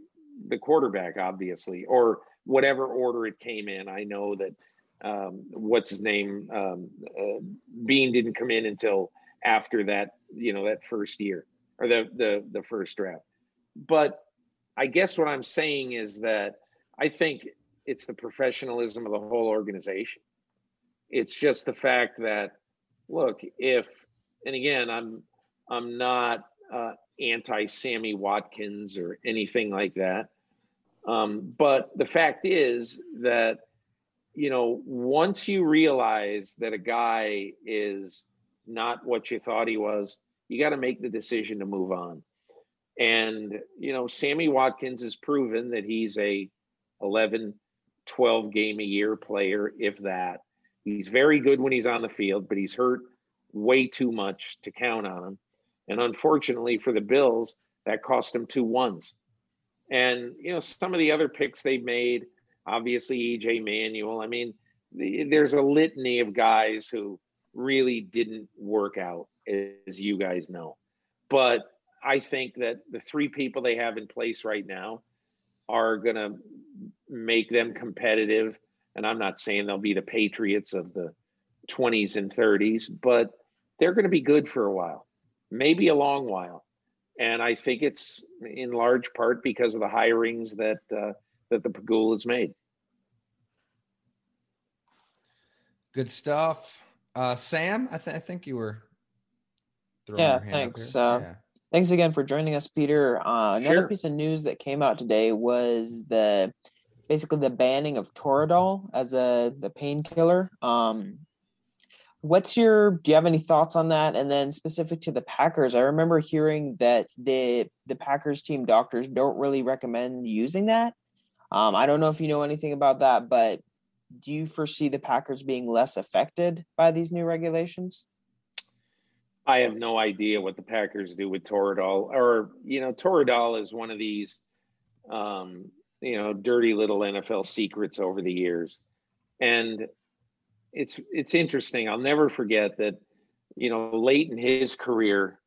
Speaker 3: the quarterback, obviously, or whatever order it came in. I know that um, what's his name? Um, uh, Beane didn't come in until after that, you know, that first year or the the the first draft. But I guess what I'm saying is that I think it's the professionalism of the whole organization. It's just the fact that, look, if, and again, I'm, I'm not uh, anti Sammy Watkins or anything like that. Um, but the fact is that, you know, once you realize that a guy is not what you thought he was, you got to make the decision to move on. And, you know, Sammy Watkins has proven that he's a 11, 12 game a year player, if that. He's very good when he's on the field, but he's hurt way too much to count on him. And unfortunately for the Bills, that cost him two ones. And, you know, some of the other picks they've made, obviously EJ Manuel. I mean, there's a litany of guys who really didn't work out, as you guys know. But I think that the three people they have in place right now are going to make them competitive. And I'm not saying they'll be the Patriots of the 20s and 30s, but they're going to be good for a while, maybe a long while. And I think it's in large part because of the hirings that uh, that the Pegula has made.
Speaker 2: Good stuff, uh, Sam. I, th- I think you were.
Speaker 11: yeah, thanks. Uh, yeah. Thanks again for joining us, Peter. Uh, another
Speaker 3: Sure.
Speaker 11: piece of news that came out today was the basically the banning of Toradol as a the painkiller. Um, what's your? Do you have any thoughts on that? And then specific to the Packers, I remember hearing that the the Packers team doctors don't really recommend using that. Um, I don't know if you know anything about that, but do you foresee the Packers being less affected by these new regulations?
Speaker 3: I have no idea what the Packers do with Toradol, or you know, Toradol is one of these, um, you know, dirty little NFL secrets over the years, and it's it's interesting. I'll never forget that, you know, late in his career,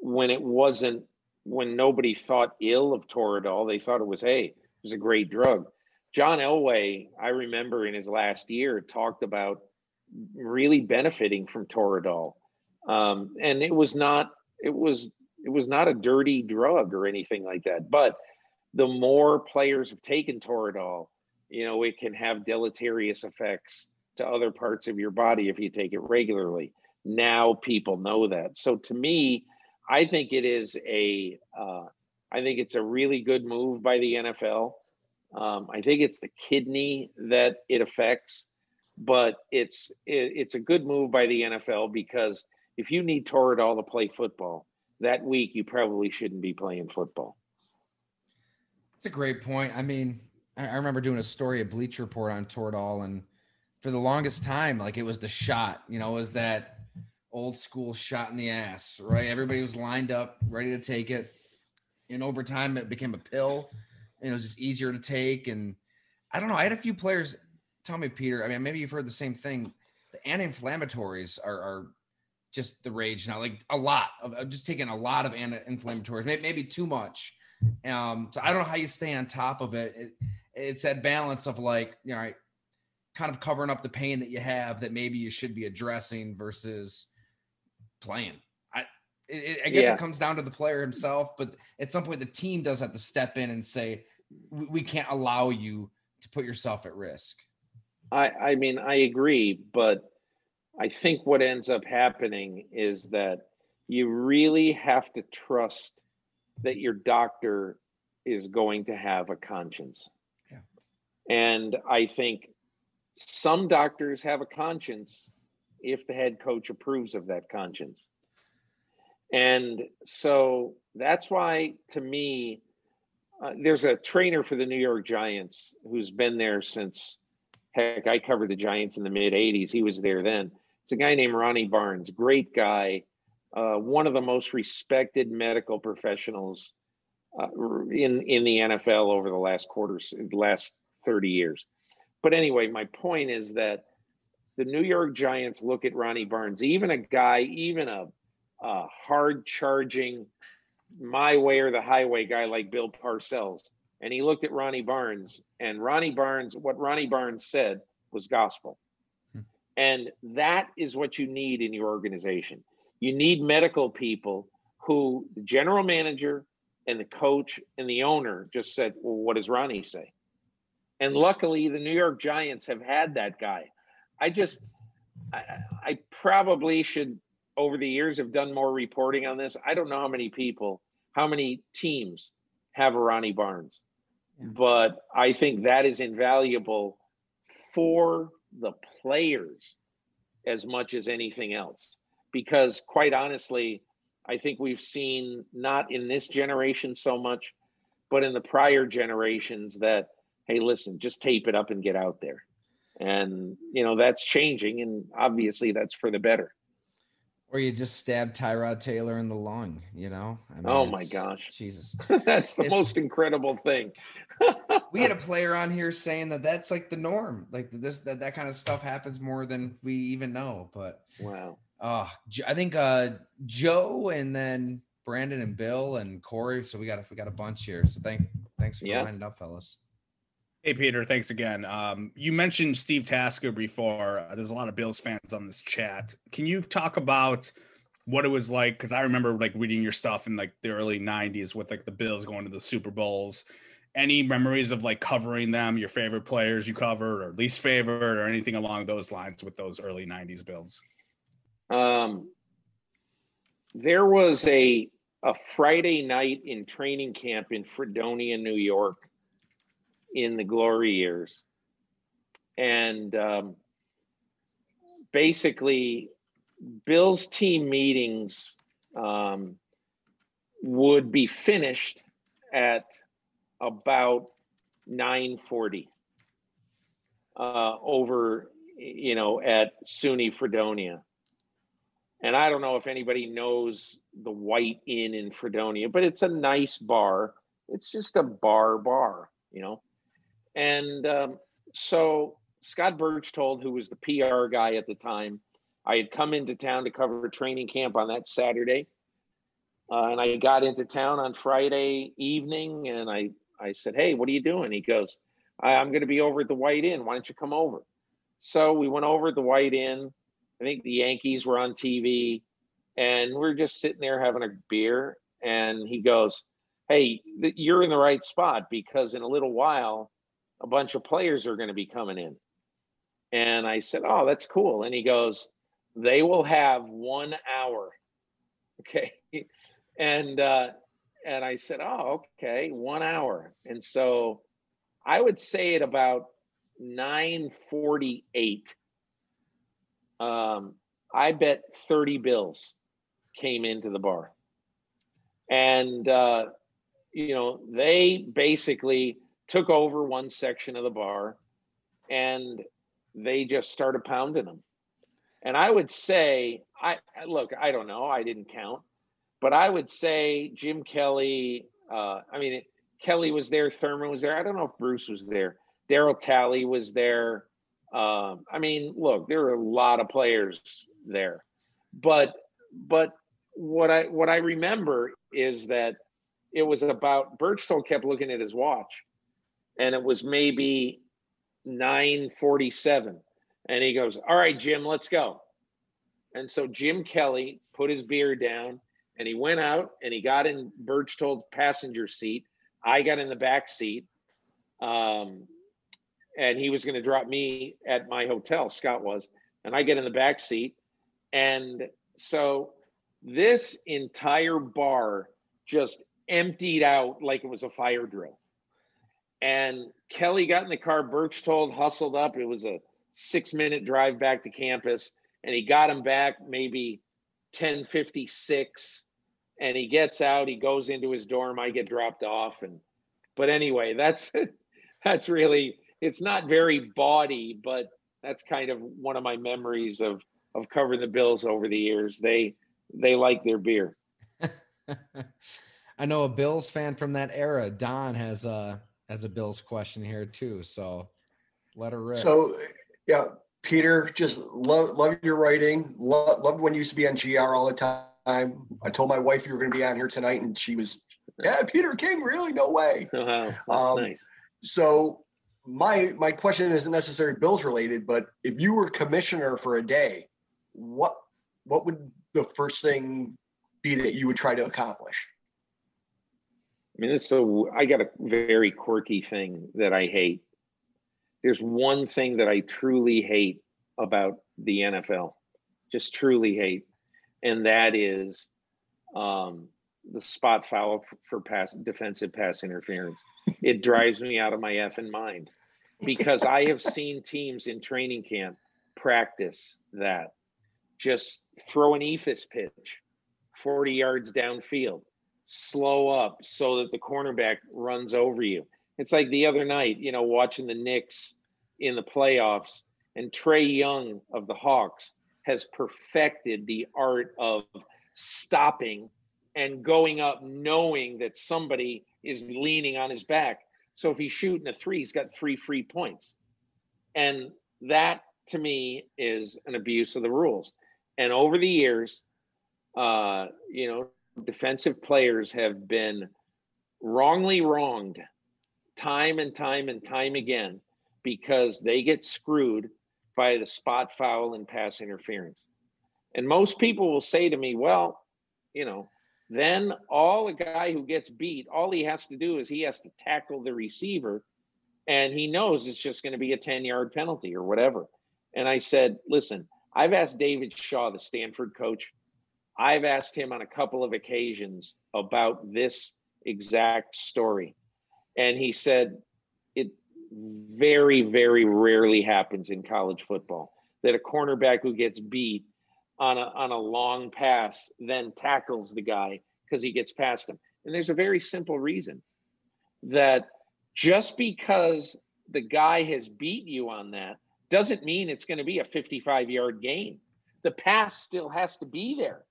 Speaker 3: when it wasn't when nobody thought ill of Toradol, they thought it was hey, it was a great drug. John Elway, I remember in his last year, talked about really benefiting from Toradol um, and it was not it was it was not a dirty drug or anything like that but the more players have taken toradol you know it can have deleterious effects to other parts of your body if you take it regularly. Now people know that. So to me i think it is a uh, I think it's a really good move by the nfl um, i think it's the kidney that it affects but it's it, it's a good move by the nfl because if you need Toradol to play football that week, you probably shouldn't be playing football.
Speaker 2: It's a great point. I mean, I remember doing a story at Bleacher Report on Toradol, and for the longest time, like it was the shot, you know, was that old school shot in the ass, right? Everybody was lined up, ready to take it. And over time, it became a pill, and it was just easier to take. And I don't know. I had a few players tell me, Peter. I mean, maybe you've heard the same thing. The anti-inflammatories are, are just the rage now, like a lot of just taking a lot of anti-inflammatories, maybe too much. Um, so I don't know how you stay on top of it. it. It's that balance of like, you know, kind of covering up the pain that you have that maybe you should be addressing versus playing. I, it, I guess
Speaker 3: Yeah.
Speaker 2: it comes down to the player himself, but at some point the team does have to step in and say, we, we can't allow you to put yourself at risk.
Speaker 3: I, I mean, I agree, but I think what ends up happening is that you really have to trust that your doctor is going to have a conscience.
Speaker 2: Yeah.
Speaker 3: And I think some doctors have a conscience if the head coach approves of that conscience. And so that's why, to me, uh, there's a trainer for the New York Giants who's been there since, heck, I covered the Giants in the mid 80s. He was there then. It's a guy named Ronnie Barnes, great guy, uh, one of the most respected medical professionals uh, in in the NFL over the last quarters, last 30 years. But anyway, my point is that the New York Giants look at Ronnie Barnes, even a guy, even a, a hard charging, my way or the highway guy like Bill Parcells, and he looked at Ronnie Barnes, and Ronnie Barnes, what Ronnie Barnes said was gospel. And that is what you need in your organization. You need medical people who the general manager and the coach and the owner just said, Well, what does Ronnie say? And luckily, the New York Giants have had that guy. I just, I, I probably should, over the years, have done more reporting on this. I don't know how many people, how many teams have a Ronnie Barnes, but I think that is invaluable for the players as much as anything else. Because quite honestly, I think we've seen not in this generation so much, but in the prior generations that, hey, listen, just tape it up and get out there. And, you know, that's changing. And obviously that's for the better.
Speaker 2: Or you just stab Tyrod Taylor in the lung, you know?
Speaker 3: I mean, oh my gosh.
Speaker 2: Jesus.
Speaker 3: that's the it's, most incredible thing.
Speaker 2: we had a player on here saying that that's like the norm. Like this, that, that kind of stuff happens more than we even know. But
Speaker 3: wow.
Speaker 2: Uh, I think uh, Joe and then Brandon and Bill and Corey. So we got we got a bunch here. So thank thanks for yeah. lining up, fellas.
Speaker 8: Hey Peter, thanks again. Um, you mentioned Steve Tasker before. Uh, there's a lot of Bills fans on this chat. Can you talk about what it was like? Because I remember like reading your stuff in like the early '90s with like the Bills going to the Super Bowls. Any memories of like covering them? Your favorite players you covered, or least favorite, or anything along those lines with those early '90s Bills?
Speaker 3: Um, there was a a Friday night in training camp in Fredonia, New York, in the glory years, and um, basically, Bill's team meetings um, would be finished at about 9:40 uh, over, you know, at SUNY Fredonia and I don't know if anybody knows the White Inn in Fredonia, but it's a nice bar. It's just a bar bar, you know. And um, so Scott Berchtold, who was the PR guy at the time, I had come into town to cover training camp on that Saturday. Uh, and I got into town on Friday evening and I, I said, Hey, what are you doing? He goes, I'm going to be over at the White Inn. Why don't you come over? So we went over at the White Inn I think the Yankees were on TV, and we're just sitting there having a beer. And he goes, "Hey, you're in the right spot because in a little while, a bunch of players are going to be coming in." And I said, "Oh, that's cool." And he goes, "They will have one hour." Okay, and uh, and I said, "Oh, okay, one hour." And so I would say at about nine forty-eight um, I bet 30 bills came into the bar. And, uh, you know, they basically took over one section of the bar and they just started pounding them. And I would say, I look, I don't know, I didn't count, but I would say Jim Kelly, uh, I mean, Kelly was there, Thurman was there. I don't know if Bruce was there. Darryl Talley was there. Um, I mean, look, there are a lot of players there, but but what I what I remember is that it was about Berchtold kept looking at his watch, and it was maybe nine forty seven, and he goes, "All right, Jim, let's go." And so Jim Kelly put his beer down and he went out and he got in Berchtold's passenger seat. I got in the back seat. Um, and he was going to drop me at my hotel. Scott was, and I get in the back seat, and so this entire bar just emptied out like it was a fire drill. And Kelly got in the car. Berchtold, hustled up. It was a six minute drive back to campus, and he got him back maybe ten fifty six. And he gets out. He goes into his dorm. I get dropped off, and but anyway, that's that's really it's not very bawdy, but that's kind of one of my memories of of covering the Bills over the years. They they like their beer.
Speaker 2: I know a Bills fan from that era. Don has a has a Bills question here too. So let her rip.
Speaker 12: So yeah, Peter, just love love your writing. Love, loved when you used to be on GR all the time. I told my wife you were going to be on here tonight, and she was, yeah, Peter King, really? No way.
Speaker 3: Wow, um, nice.
Speaker 12: So my my question isn't necessarily bills related, but if you were commissioner for a day, what what would the first thing be that you would try to accomplish?
Speaker 3: I mean, this so I got a very quirky thing that I hate. There's one thing that I truly hate about the NFL, just truly hate, and that is um, the spot foul for pass defensive pass interference. It drives me out of my effing mind because I have seen teams in training camp practice that just throw an eephus pitch 40 yards downfield, slow up so that the cornerback runs over you. It's like the other night, you know, watching the Knicks in the playoffs, and Trae Young of the Hawks has perfected the art of stopping and going up knowing that somebody is leaning on his back. So if he's shooting a three, he's got three free points. And that to me is an abuse of the rules. And over the years, uh, you know, defensive players have been wrongly wronged time and time and time again because they get screwed by the spot foul and pass interference. And most people will say to me, well, you know, then all a guy who gets beat, all he has to do is he has to tackle the receiver and he knows it's just going to be a 10 yard penalty or whatever. And I said, listen, I've asked David Shaw, the Stanford coach, I've asked him on a couple of occasions about this exact story. And he said, it very, very rarely happens in college football that a cornerback who gets beat on a on a long pass, then tackles the guy because he gets past him. And there's a very simple reason that just because the guy has beat you on that doesn't mean it's going to be a 55 yard gain. The pass still has to be there.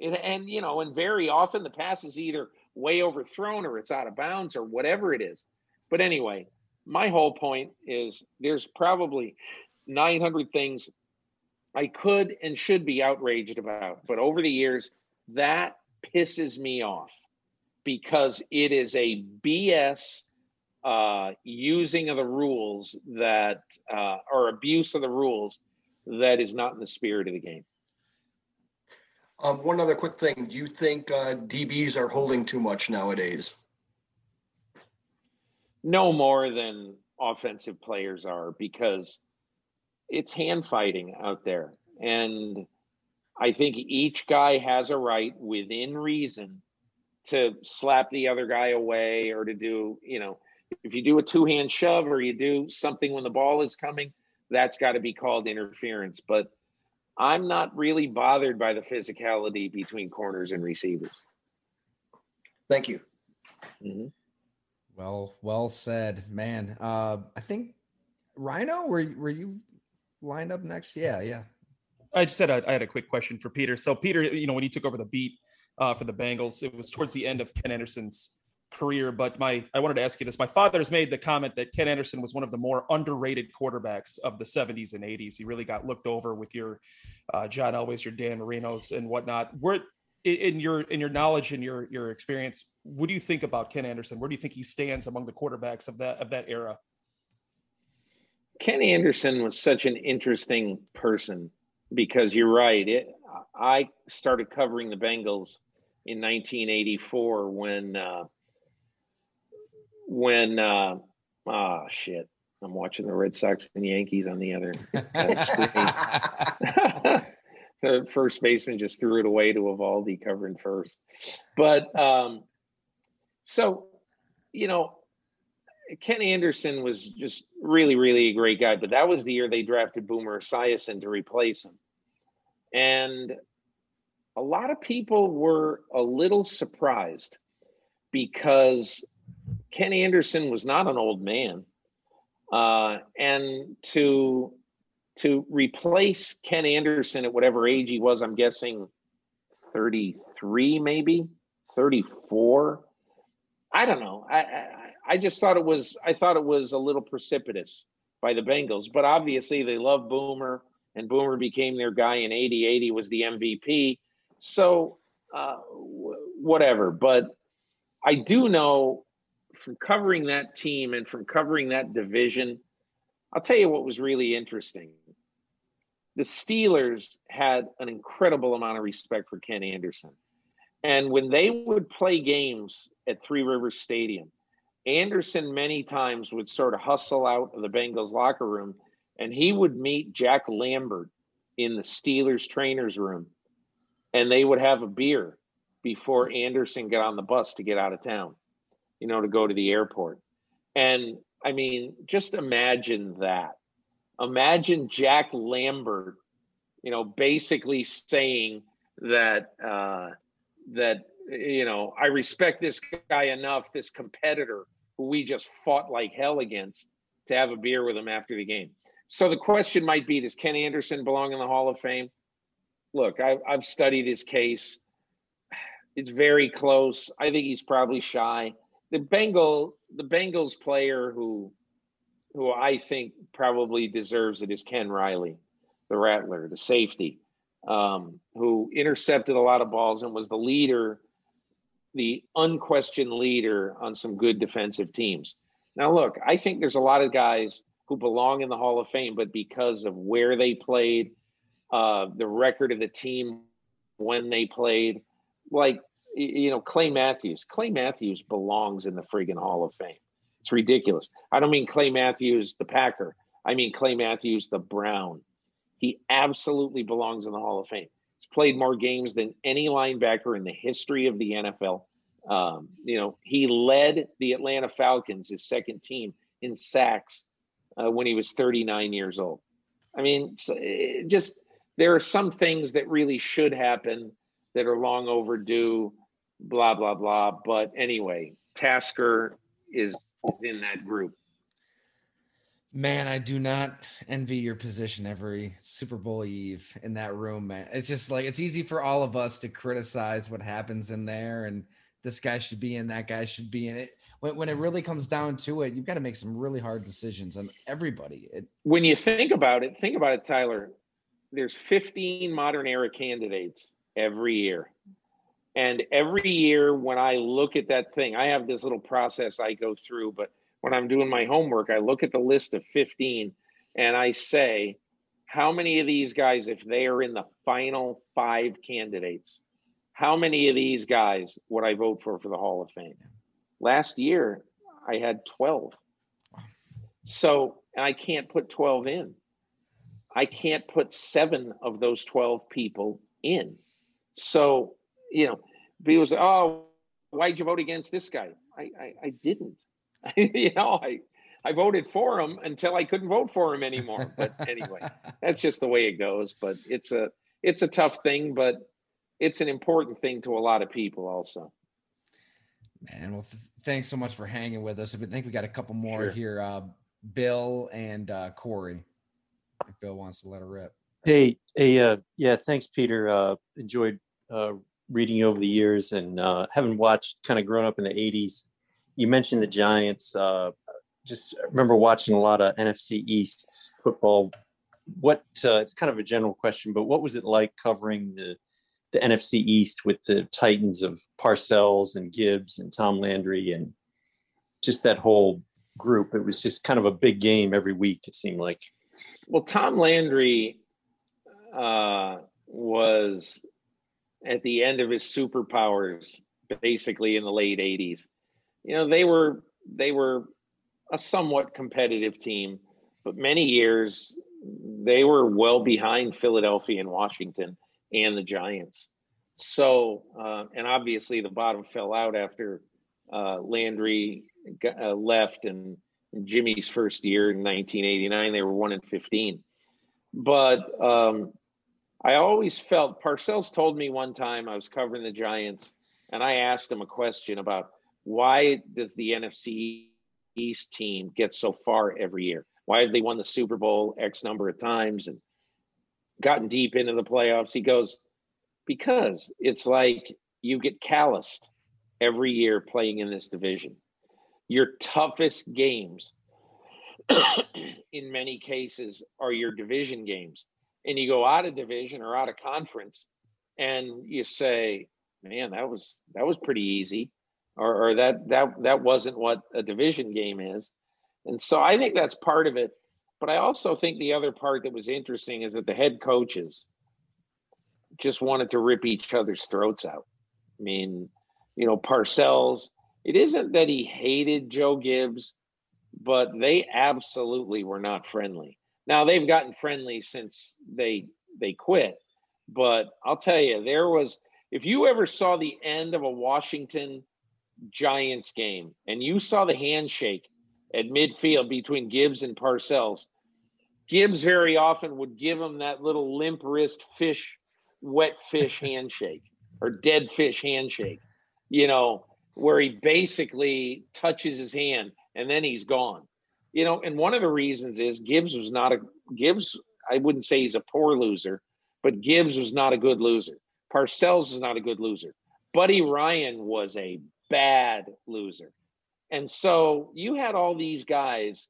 Speaker 3: And, and, you know, and very often the pass is either way overthrown or it's out of bounds or whatever it is. But anyway, my whole point is there's probably 900 things I could and should be outraged about. But over the years, that pisses me off because it is a BS uh, using of the rules that, uh, or abuse of the rules that is not in the spirit of the game.
Speaker 12: Um, one other quick thing. Do you think uh, DBs are holding too much nowadays?
Speaker 3: No more than offensive players are because it's hand fighting out there. And I think each guy has a right within reason to slap the other guy away or to do, you know, if you do a two hand shove or you do something when the ball is coming, that's got to be called interference. But I'm not really bothered by the physicality between corners and receivers.
Speaker 12: Thank you.
Speaker 3: Mm-hmm.
Speaker 2: Well, well said, man. Uh, I think Rhino, were were you lined up next? Yeah, yeah.
Speaker 7: I just said I, I had a quick question for Peter. So Peter, you know, when he took over the beat uh, for the Bengals, it was towards the end of Ken Anderson's career. But my I wanted to ask you this. My father has made the comment that Ken Anderson was one of the more underrated quarterbacks of the 70s and 80s. He really got looked over with your uh, John Elways, your Dan Marinos, and whatnot. Where in your in your knowledge and your your experience, what do you think about Ken Anderson? Where do you think he stands among the quarterbacks of that of that era?
Speaker 3: Ken Anderson was such an interesting person because you're right. It, I started covering the Bengals in 1984 when uh, when uh, oh shit, I'm watching the Red Sox and Yankees on the other screen. the first baseman just threw it away to Eovaldi covering first. But um, so, you know, Ken Anderson was just really, really a great guy. But that was the year they drafted Boomer Esiason to replace him. And a lot of people were a little surprised because Ken Anderson was not an old man. Uh, and to to replace Ken Anderson at whatever age he was, I'm guessing 33, maybe 34. I don't know. I, I, I just thought it was I thought it was a little precipitous by the Bengals, but obviously they love Boomer, and Boomer became their guy in 80. 80 was the MVP. So uh, whatever. But I do know from covering that team and from covering that division, I'll tell you what was really interesting. The Steelers had an incredible amount of respect for Ken Anderson. And when they would play games at Three Rivers Stadium, Anderson many times would sort of hustle out of the Bengals locker room and he would meet Jack Lambert in the Steelers trainers room and they would have a beer before Anderson got on the bus to get out of town, you know, to go to the airport. And I mean, just imagine that. Imagine Jack Lambert, you know, basically saying that uh, that you know I respect this guy enough, this competitor who we just fought like hell against, to have a beer with him after the game. So the question might be: Does Ken Anderson belong in the Hall of Fame? Look, I've, I've studied his case. It's very close. I think he's probably shy. The Bengal, the Bengals player who, who I think probably deserves it is Ken Riley, the Rattler, the safety, um, who intercepted a lot of balls and was the leader, the unquestioned leader on some good defensive teams. Now, look, I think there's a lot of guys who belong in the Hall of Fame, but because of where they played, uh, the record of the team when they played, like you know Clay Matthews. Clay Matthews belongs in the friggin' Hall of Fame. It's ridiculous. I don't mean Clay Matthews the Packer. I mean Clay Matthews the Brown. He absolutely belongs in the Hall of Fame. Played more games than any linebacker in the history of the NFL. Um, you know, he led the Atlanta Falcons, his second team, in sacks uh, when he was 39 years old. I mean, just there are some things that really should happen that are long overdue blah blah blah. But anyway, Tasker is is in that group.
Speaker 2: Man, I do not envy your position every Super Bowl Eve in that room, man. It's just like it's easy for all of us to criticize what happens in there, and this guy should be in, that guy should be in it. When, when it mm-hmm. really comes down to it, you've got to make some really hard decisions on everybody. It,
Speaker 3: when you think about it, think about it, Tyler. There's 15 modern era candidates every year. And every year when I look at that thing, I have this little process I go through, but when I'm doing my homework, I look at the list of 15 and I say, how many of these guys, if they are in the final five candidates, how many of these guys would I vote for for the Hall of Fame? Last year, I had 12. So, I can't put 12 in. I can't put seven of those 12 people in. So you know, people say, "Oh, why'd you vote against this guy?" I, I, I didn't. you know, I, I voted for him until I couldn't vote for him anymore. But anyway, that's just the way it goes. But it's a, it's a tough thing, but it's an important thing to a lot of people also.
Speaker 2: Man, well, th- thanks so much for hanging with us. I think we got a couple more
Speaker 3: Sure.
Speaker 2: here. Uh, Bill and uh, Corey. If Bill wants to let her rip.
Speaker 13: Hey, hey, uh, yeah, thanks, Peter. Uh, enjoyed uh, reading you over the years and uh, having watched, kind of grown up in the '80s. You mentioned the Giants. Uh, just remember watching a lot of NFC East football. What uh, it's kind of a general question, but what was it like covering the the NFC East with the Titans of Parcells and Gibbs and Tom Landry and just that whole group? It was just kind of a big game every week. It seemed like.
Speaker 3: Well, Tom Landry uh, was at the end of his superpowers, basically in the late '80s. You know, they were they were a somewhat competitive team, but many years they were well behind Philadelphia and Washington and the Giants. So, uh, and obviously the bottom fell out after uh, Landry got, uh, left and Jimmy's first year in 1989. They were one and 15. But um, I always felt Parcells told me one time I was covering the Giants, and I asked him a question about why does the NFC East team get so far every year? Why have they won the Super Bowl X number of times and gotten deep into the playoffs? He goes, because it's like you get calloused every year playing in this division. Your toughest games, in many cases, are your division games. And you go out of division or out of conference, and you say, "Man, that was that was pretty easy," or, or that that that wasn't what a division game is. And so I think that's part of it. But I also think the other part that was interesting is that the head coaches just wanted to rip each other's throats out. I mean, you know, Parcells. It isn't that he hated Joe Gibbs, but they absolutely were not friendly. Now they've gotten friendly since they they quit, but I'll tell you, there was if you ever saw the end of a Washington Giants game and you saw the handshake at midfield between Gibbs and Parcells, Gibbs very often would give him that little limp wrist fish, wet fish handshake or dead fish handshake, you know, where he basically touches his hand and then he's gone. You know, and one of the reasons is Gibbs was not a Gibbs, I wouldn't say he's a poor loser, but Gibbs was not a good loser. Parcells is not a good loser. Buddy Ryan was a bad loser. And so you had all these guys,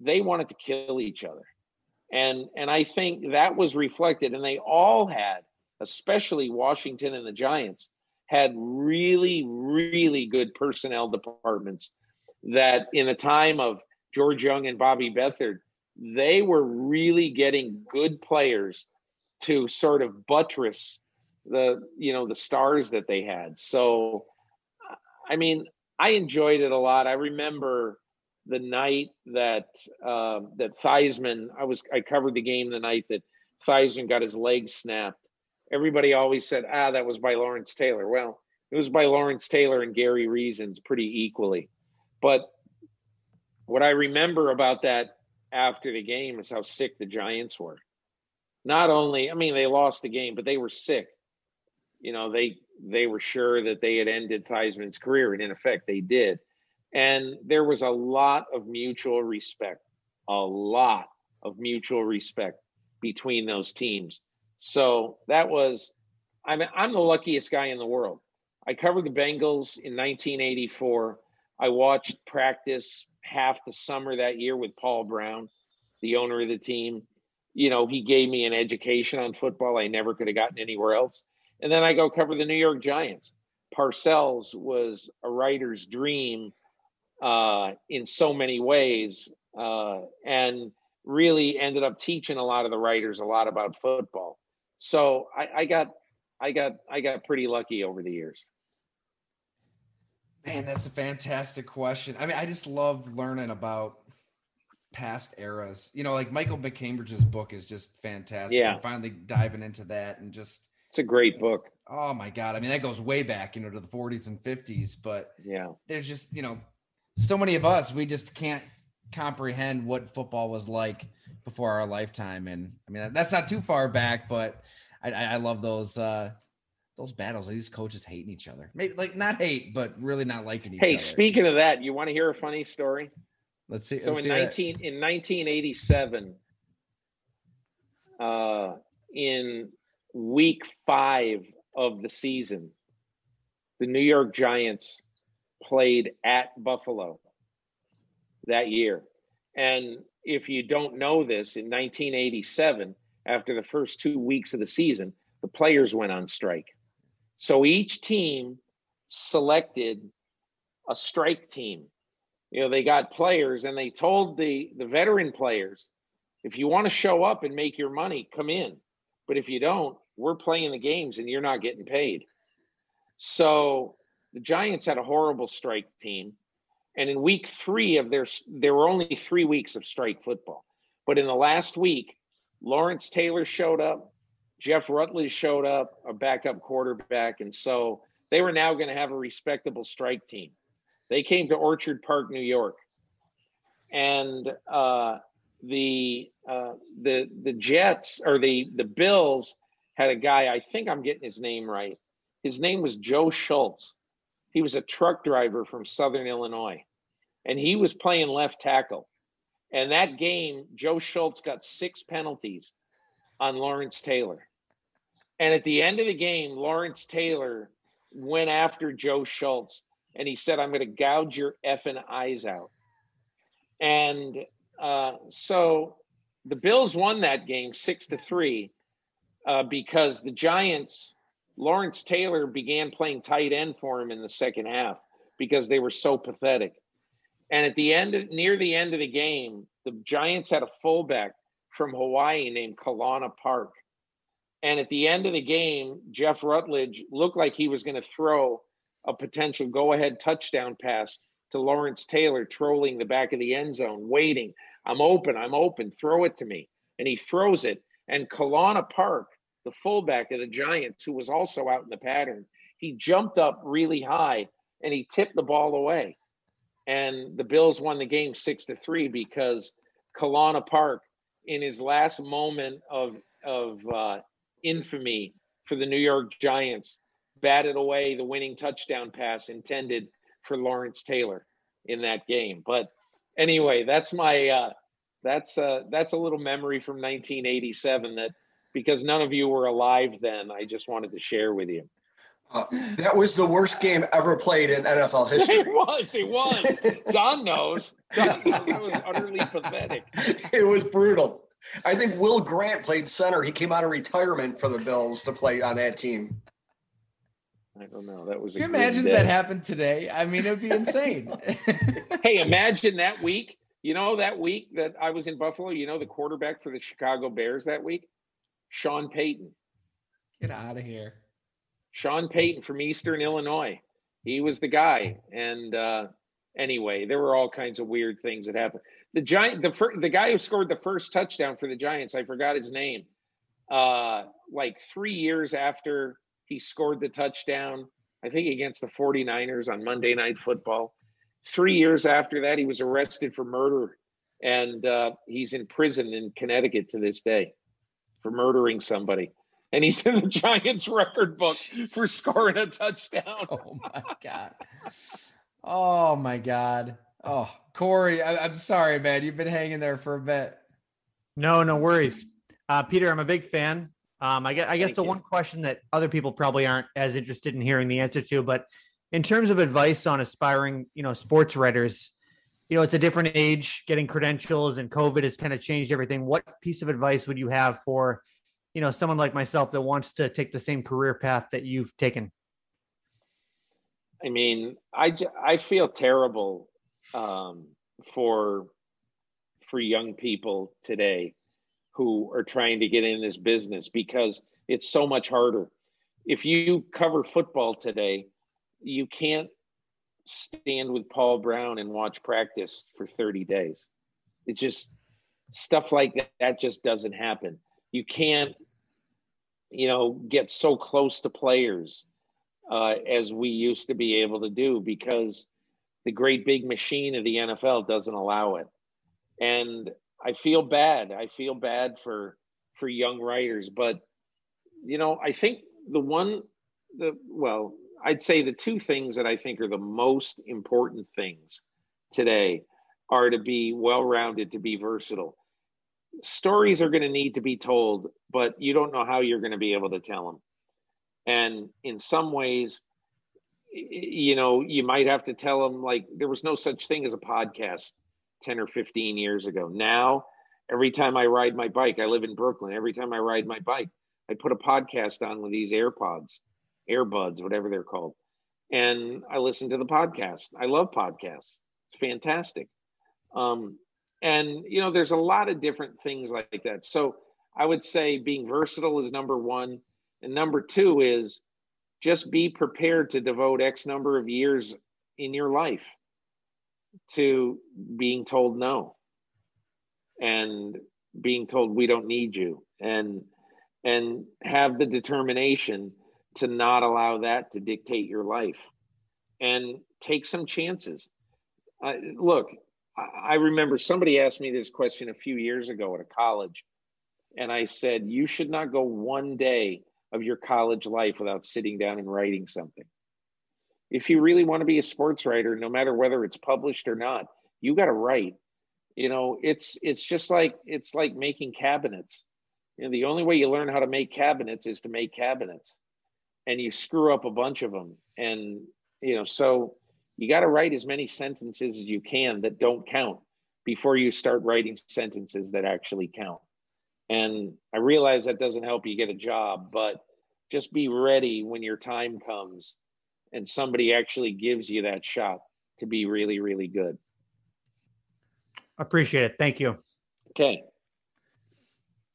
Speaker 3: they wanted to kill each other. And and I think that was reflected and they all had, especially Washington and the Giants, had really really good personnel departments that in the time of George Young and Bobby Beathard, they were really getting good players to sort of buttress the you know the stars that they had. So I mean, I enjoyed it a lot. I remember the night that uh, that Theismann, I was I covered the game the night that Theismann got his leg snapped. Everybody always said, "Ah, that was by Lawrence Taylor." Well, it was by Lawrence Taylor and Gary Reasons pretty equally. But what I remember about that after the game is how sick the Giants were. Not only, I mean, they lost the game, but they were sick. You know, they they were sure that they had ended Theismann's career, and in effect, they did. And there was a lot of mutual respect, a lot of mutual respect between those teams. So that was, I mean, I'm the luckiest guy in the world. I covered the Bengals in 1984. I watched practice half the summer that year with Paul Brown, the owner of the team. You know, he gave me an education on football I never could have gotten anywhere else. And then I go cover the New York Giants. Parcells was a writer's dream uh, in so many ways, uh, and really ended up teaching a lot of the writers a lot about football. So I, I got, I got, I got pretty lucky over the years.
Speaker 2: Man, that's a fantastic question. I mean, I just love learning about past eras. You know, like Michael MacCambridge's book is just fantastic.
Speaker 3: Yeah.
Speaker 2: I'm finally diving into that and just
Speaker 3: it's a great book.
Speaker 2: Oh my god! I mean, that goes way back, you know, to the 40s and 50s. But
Speaker 3: yeah,
Speaker 2: there's just you know, so many of us we just can't comprehend what football was like before our lifetime. And I mean, that's not too far back, but I, I love those uh those battles. These coaches hating each other, maybe like not hate, but really not liking each
Speaker 3: hey,
Speaker 2: other.
Speaker 3: Hey, speaking of that, you want to hear a funny story?
Speaker 2: Let's see.
Speaker 3: So
Speaker 2: let's
Speaker 3: in
Speaker 2: see
Speaker 3: 19 in 1987, uh, in week five of the season, the New York Giants played at Buffalo that year. And if you don't know this, in 1987, after the first two weeks of the season, the players went on strike. So each team selected a strike team. You know, they got players and they told the, the veteran players, if you want to show up and make your money, come in. But if you don't, we're playing the games and you're not getting paid. So the Giants had a horrible strike team. And in week three of their, there were only three weeks of strike football. But in the last week, Lawrence Taylor showed up, Jeff Rutledge showed up, a backup quarterback. And so they were now going to have a respectable strike team. They came to Orchard Park, New York. And uh, the uh, the the Jets or the the Bills had a guy. I think I'm getting his name right. His name was Joe Schultz. He was a truck driver from Southern Illinois, and he was playing left tackle. And that game, Joe Schultz got six penalties on Lawrence Taylor. And at the end of the game, Lawrence Taylor went after Joe Schultz and he said, I'm going to gouge your effing eyes out. And uh, so the Bills won that game six to three uh, because the Giants, Lawrence Taylor began playing tight end for him in the second half because they were so pathetic. And at the end, of, near the end of the game, the Giants had a fullback from Hawaii named Kalana Park. And at the end of the game, Jeff Rutledge looked like he was going to throw a potential go ahead touchdown pass to Lawrence Taylor, trolling the back of the end zone, waiting. I'm open, I'm open, throw it to me. And he throws it. And Kalana Park, the fullback of the Giants, who was also out in the pattern, he jumped up really high and he tipped the ball away. And the Bills won the game six to three because Kalana Park, in his last moment of of uh, infamy for the New York Giants, batted away the winning touchdown pass intended for Lawrence Taylor in that game. But anyway, that's my uh, that's uh, that's a little memory from 1987 that because none of you were alive then, I just wanted to share with you.
Speaker 12: Uh, that was the worst game ever played in NFL history.
Speaker 3: It was. It was. Don knows. Don, that was utterly pathetic.
Speaker 12: It was brutal. I think Will Grant played center. He came out of retirement for the Bills to play on that team.
Speaker 3: I don't know. That was.
Speaker 2: Can you imagine that happened today? I mean, it'd be insane.
Speaker 3: hey, imagine that week. You know that week that I was in Buffalo. You know the quarterback for the Chicago Bears that week, Sean Payton.
Speaker 2: Get out of here.
Speaker 3: Sean Payton from Eastern Illinois. He was the guy. And uh, anyway, there were all kinds of weird things that happened. The giant, the fir- the guy who scored the first touchdown for the Giants, I forgot his name. Uh, like three years after he scored the touchdown, I think against the 49ers on Monday Night Football. Three years after that, he was arrested for murder, and uh, he's in prison in Connecticut to this day for murdering somebody and he's in the Giants record book for scoring a touchdown.
Speaker 2: oh my god! Oh my god! Oh, Corey, I, am sorry, man. You've been hanging there for a bit.
Speaker 14: No, no worries. Uh, Peter, I'm a big fan. Um, I guess, I guess the you. one question that other people probably aren't as interested in hearing the answer to, but in terms of advice on aspiring, you know, sports writers, you know, it's a different age, getting credentials, and COVID has kind of changed everything. What piece of advice would you have for you know someone like myself that wants to take the same career path that you've taken
Speaker 3: i mean i i feel terrible um, for for young people today who are trying to get in this business because it's so much harder if you cover football today you can't stand with paul brown and watch practice for 30 days it just stuff like that, that just doesn't happen you can't you know get so close to players uh, as we used to be able to do because the great big machine of the NFL doesn't allow it. And I feel bad. I feel bad for for young writers, but you know, I think the one the well, I'd say the two things that I think are the most important things today are to be well-rounded, to be versatile stories are going to need to be told, but you don't know how you're going to be able to tell them. And in some ways, you know, you might have to tell them like there was no such thing as a podcast 10 or 15 years ago. Now, every time I ride my bike, I live in Brooklyn. Every time I ride my bike, I put a podcast on with these AirPods, AirBuds, whatever they're called. And I listen to the podcast. I love podcasts. It's fantastic. Um, and you know there's a lot of different things like that so i would say being versatile is number one and number two is just be prepared to devote x number of years in your life to being told no and being told we don't need you and and have the determination to not allow that to dictate your life and take some chances look I remember somebody asked me this question a few years ago at a college, and I said, You should not go one day of your college life without sitting down and writing something. If you really want to be a sports writer, no matter whether it's published or not, you got to write. You know, it's it's just like it's like making cabinets. You know, the only way you learn how to make cabinets is to make cabinets, and you screw up a bunch of them. And you know, so you got to write as many sentences as you can that don't count before you start writing sentences that actually count. And I realize that doesn't help you get a job, but just be ready when your time comes and somebody actually gives you that shot to be really, really good.
Speaker 14: Appreciate it. Thank you.
Speaker 3: Okay.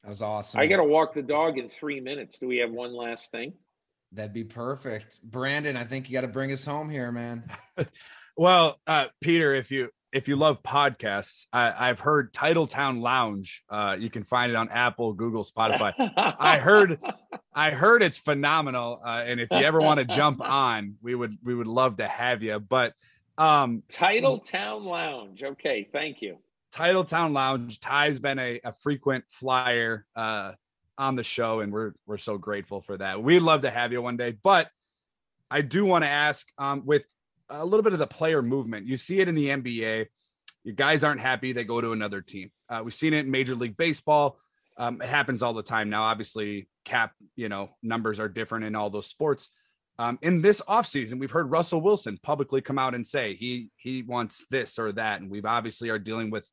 Speaker 2: That was awesome.
Speaker 3: I got to walk the dog in three minutes. Do we have one last thing?
Speaker 2: That'd be perfect. Brandon, I think you got to bring us home here, man.
Speaker 4: well, uh, Peter, if you if you love podcasts, I, have heard Titletown Lounge. Uh, you can find it on Apple, Google, Spotify. I heard, I heard it's phenomenal. Uh, and if you ever want to jump on, we would we would love to have you. But um,
Speaker 3: Titletown Lounge. Okay, thank you.
Speaker 4: Titletown Lounge. Ty's been a, a frequent flyer uh, on the show, and we're we're so grateful for that. We'd love to have you one day, but I do want to ask um, with a little bit of the player movement. You see it in the NBA. Your guys aren't happy; they go to another team. Uh, we've seen it in Major League Baseball. Um, it happens all the time now. Obviously, cap you know numbers are different in all those sports. Um, in this offseason, we've heard Russell Wilson publicly come out and say he he wants this or that, and we've obviously are dealing with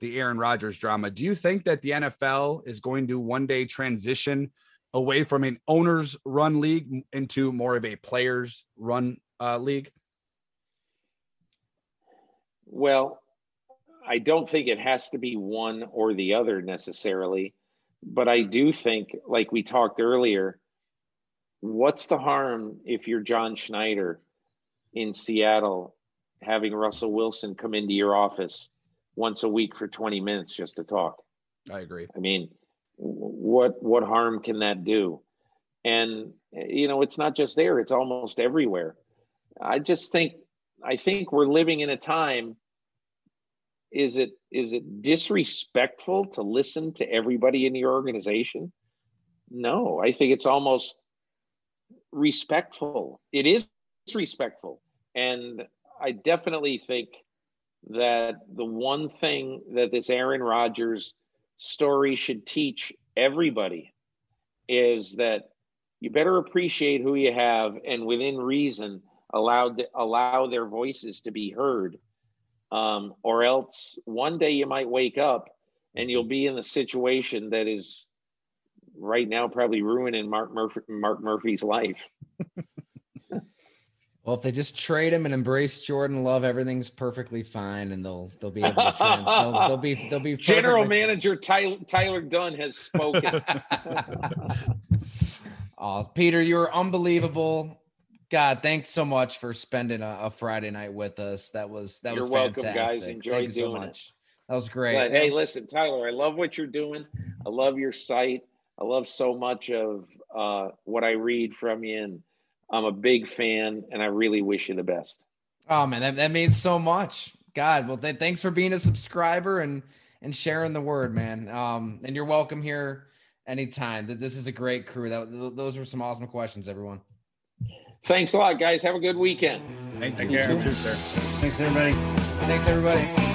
Speaker 4: the Aaron Rodgers drama. Do you think that the NFL is going to one day transition away from an owners run league into more of a players run uh, league?
Speaker 3: Well, I don't think it has to be one or the other necessarily, but I do think, like we talked earlier, what's the harm if you're John Schneider in Seattle having Russell Wilson come into your office once a week for 20 minutes just to talk?
Speaker 4: I agree.
Speaker 3: I mean, what what harm can that do? And you know, it's not just there; it's almost everywhere. I just think I think we're living in a time. Is it is it disrespectful to listen to everybody in your organization? No, I think it's almost respectful. It is respectful, and I definitely think that the one thing that this Aaron Rodgers story should teach everybody is that you better appreciate who you have and within reason allow allow their voices to be heard um, or else one day you might wake up and you'll be in the situation that is right now probably ruining Mark Murphy, Mark Murphy's life.
Speaker 2: well, if they just trade him and embrace Jordan Love, everything's perfectly fine, and they'll they'll be able to trans- they'll, they'll be they'll be
Speaker 3: general manager Tyler, Tyler Dunne has spoken.
Speaker 2: oh, Peter, you were unbelievable. God, thanks so much for spending a, a Friday night with us. That was that
Speaker 3: You're
Speaker 2: was
Speaker 3: welcome,
Speaker 2: fantastic.
Speaker 3: guys. Enjoy
Speaker 2: Thank you
Speaker 3: doing
Speaker 2: so much.
Speaker 3: it.
Speaker 2: That was great.
Speaker 3: But hey, listen, Tyler, I love what you're doing. I love your site. I love so much of uh, what I read from you, and I'm a big fan. And I really wish you the best.
Speaker 2: Oh man, that, that means so much. God, well, th- thanks for being a subscriber and and sharing the word, man. Um, and you're welcome here anytime. That this is a great crew. That those were some awesome questions, everyone.
Speaker 3: Thanks a lot, guys. Have a good weekend.
Speaker 4: Thank,
Speaker 8: you, too,
Speaker 10: sir. Thanks, everybody.
Speaker 2: Thanks, everybody.